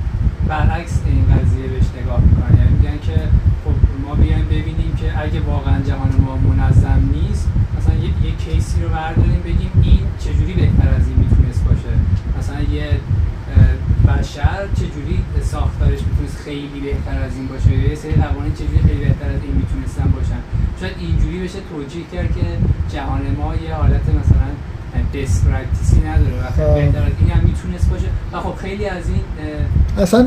برعکس این قضیه بهش نگاه می‌کنن. یعنی میگن که خب ما بیایم ببینیم که اگه واقعا جهان ما منظم نیست مثلا یه, یه کیسی رو برداریم بگیم این چجوری بهتر از این می‌تونست باشه. مثلا یه بشر چجوری ساختارش می‌تونست خیلی بهتر از این باشه. یه سری قوانین چجوری خیلی بهتر از این می‌تونستن باشن. شاید اینجوری بشه توجیه کرد که جهان ما یه حالت مثلا بست پرکتیسی نداره و بهتر از این هم می‌تونست باشه. و خب خیلی از این اصلا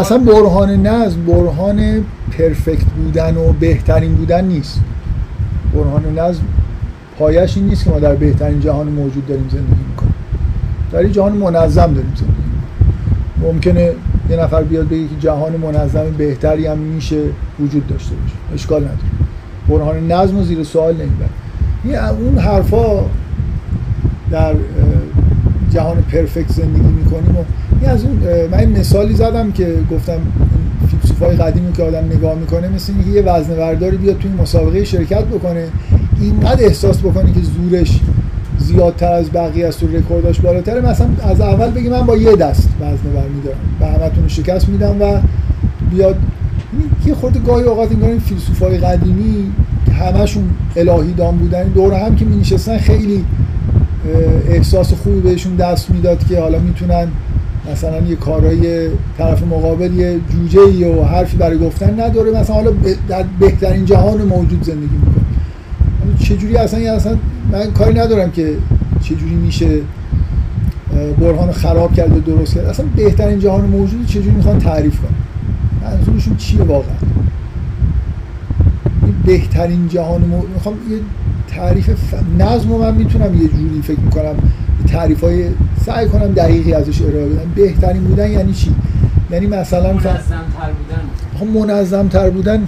اصلا برهان نظم برهان پرفکت بودن و بهترین بودن نیست. برهان نظم پایش این نیست که ما در بهترین جهان موجود داریم زندگی می‌کنیم. در جهان منظم داریم زندگی ممکنه یه نفر بیاد بگه که جهان منظم بهتری هم میشه وجود داشته باشه. اشکال نداره. برهان نظم و زیر سوال نمی‌بره. اون حرفا در جهان پرفکت زندگی می‌کنیم و این از اون من مثالی زدم که گفتم فیلسوفای قدیمی که آدم نگاه می‌کنه مثل اینکه یه وزنه برداری بیاد توی مسابقه شرکت بکنه اینقدر احساس بکنه که زورش زیادتر از بقیه است و رکورداش بالاتره. مثلا از اول بگی من با یه دست وزنه برمیدارم و همتون شکست میدم و بیاد. یه خورده گاهی اوقات این فیلسوفای قدیمی که همشون الهی دام بودن. دور هم که می نشستن خیلی احساس خوبی بهشون دست می‌داد که حالا می‌تونن مثلا یه کارهای طرف مقابل یه جوجه و حرفی برای گفتن نداره. مثلا حالا در بهترین جهان موجود زندگی می‌کنه. چجوری اصلا اصلا من کاری ندارم که چجوری میشه برهان خراب کرده درست کرد اصلا بهترین جهان موجود چجوری می‌خوان تعریف کنن؟ منظورشون چیه واقعا؟ بهترین جهان موجود می‌خوام یه تعریف ف... نظم من می‌تونم یه جوری فکر می‌کنم تعریف های سعی کنم دقیقی ازش ارائه بدم. بهترین بودن یعنی چی؟ یعنی مثلا منظم تر بودن. منظم تر بودن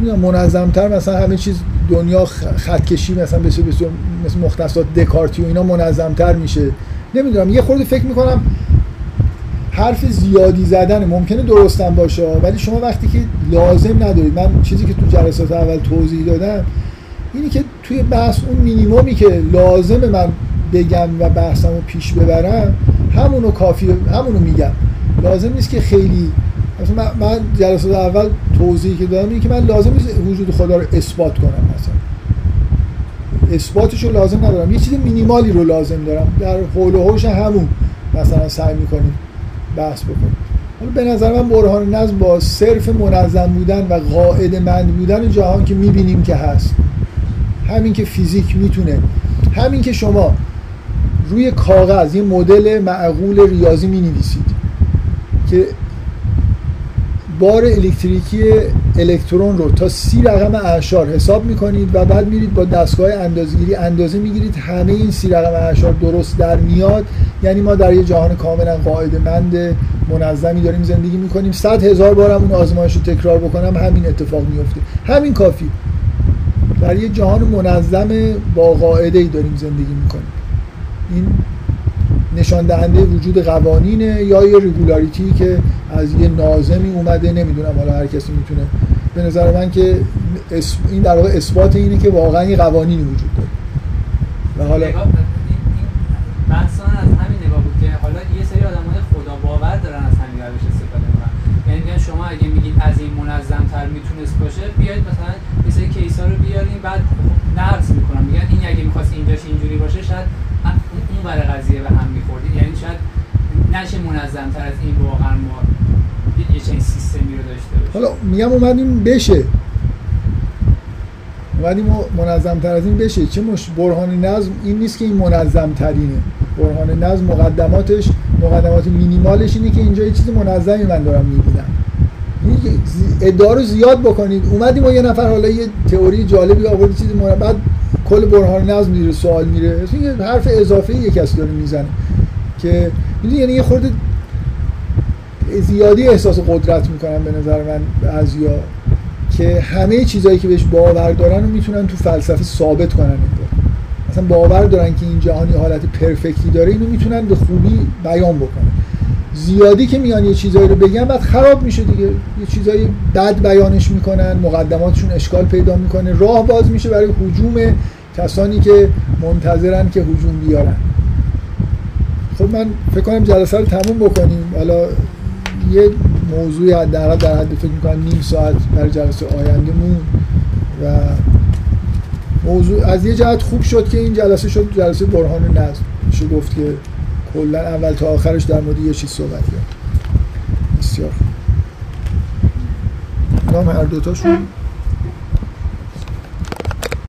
نمی‌دونم منظم تر مثلا همه چیز دنیا خط کشی مثلا بشه بشه مثل مختصات دکارتی و اینا منظم تر میشه. نمی‌دونم یه خورده فکر می‌کنم حرف زیادی زدن ممکنه درستم باشه ولی شما وقتی که لازم ندارید من چیزی که تو جلسات اول توضیح دادم اینی که توی بحث اون مینیمومی که لازم من بگم و بحثم رو پیش ببرم همونو کافی همونو میگم. لازم نیست که خیلی مثلا من جلسات اول توضیحی که دادم اینه که من لازم نیست وجود خدا رو اثبات کنم مثلا. اثباتش رو لازم ندارم. یه چیز مینیمالی رو لازم دارم. در حول و حوش همون مثلا سعی می‌کنیم بحث بکنیم. حالا به نظر من برهان نظم با صرف منظم بودن و قاعد مند بودن جهان که می‌بینیم که هست. همین که فیزیک می‌تونه. همین که شما روی کاغذ یه مدل معقول ریاضی می نویسید که بار الکتریکی الکترون رو تا سی رقم اعشار حساب می‌کنید و بعد میرید با دستگاه اندازه‌گیری اندازه می‌گیرید همه این سی رقم اعشار درست در میاد. یعنی ما در یه جهان کاملا قاعده مند منظمی داریم زندگی می‌کنیم. صد هزار بارم اون آزمایش رو تکرار بکنم همین اتفاق میفته همین کافی. در یه جهان منظم با قاعده ای داریم زندگی می‌کنیم. این نشان دهنده وجود قوانینه یا یه ریگولاریتی که از یه نازمی اومده نمی‌دونم حالا هر کسی می‌تونه. به نظر من که این در واقع اثبات اینه که واقعا یه قوانینی وجود داره. و حالا بحثان از همین نگاه بود که حالا یه سری آدمای خدا باور دارن از همین روش استفاده می‌کنن. یعنی شما اگه میگید از این منظم تر می‌تونست باشه بیاید مثلا سری کیسا رو بیاریم بعد نقض می‌کنم میگن این اگه می‌خواست اینجاش اینجوری باشه شاید اون برای قضیه به هم میخوردی یعنی شاید نشه منظم تر از این واقعا ما یه چنین سیستمی رو داشته باشه حالا میگم اومدیم بشه. اومدیم منظم تر از این بشه. چه مش برهان نظم این نیست که این منظم ترینه برهان نظم مقدماتش مقدمات مینیمالش اینه که اینجا یه چیز منظمی من دارم می‌بینم. ادعا رو زیاد بکنید. اومدیم و یه نفر حالا یه تئوری جالبی آورد چیزی بعد کل برهان نظم میره سوال میره. یه حرف اضافه یه کسی داره می‌زنه که یعنی یه خورده زیادی احساس قدرت می‌کنن به نظر من بعضیا که همه چیزهایی که بهش باور دارن رو می‌تونن تو فلسفه ثابت کنن مثلا باور دارن که این جهانی حالت پرفکتی داره اینو می‌تونن به خوبی بیان بکنن. زیادی که میان یه چیزایی رو بگن بعد خراب میشه دیگه. یه چیزایی بد بیانش می‌کنن مقدماتشون اشکال پیدا می‌کنه راه باز میشه برای حجوم کسانی که منتظرن که حجوم بیارن. خب من فکر کنم جلسه رو تموم بکنیم. حالا یه موضوعی حداقل در حد فکر می‌کنم نیم ساعت برای جلسه آینده مون و موضوع از یه جهت خوب شد که این جلسه شد جلسه برهان نظم. میشه گفت که کلا اول تا آخرش در مورد یه چیز صحبت کرد. بسیار نام هر دوتاشون؟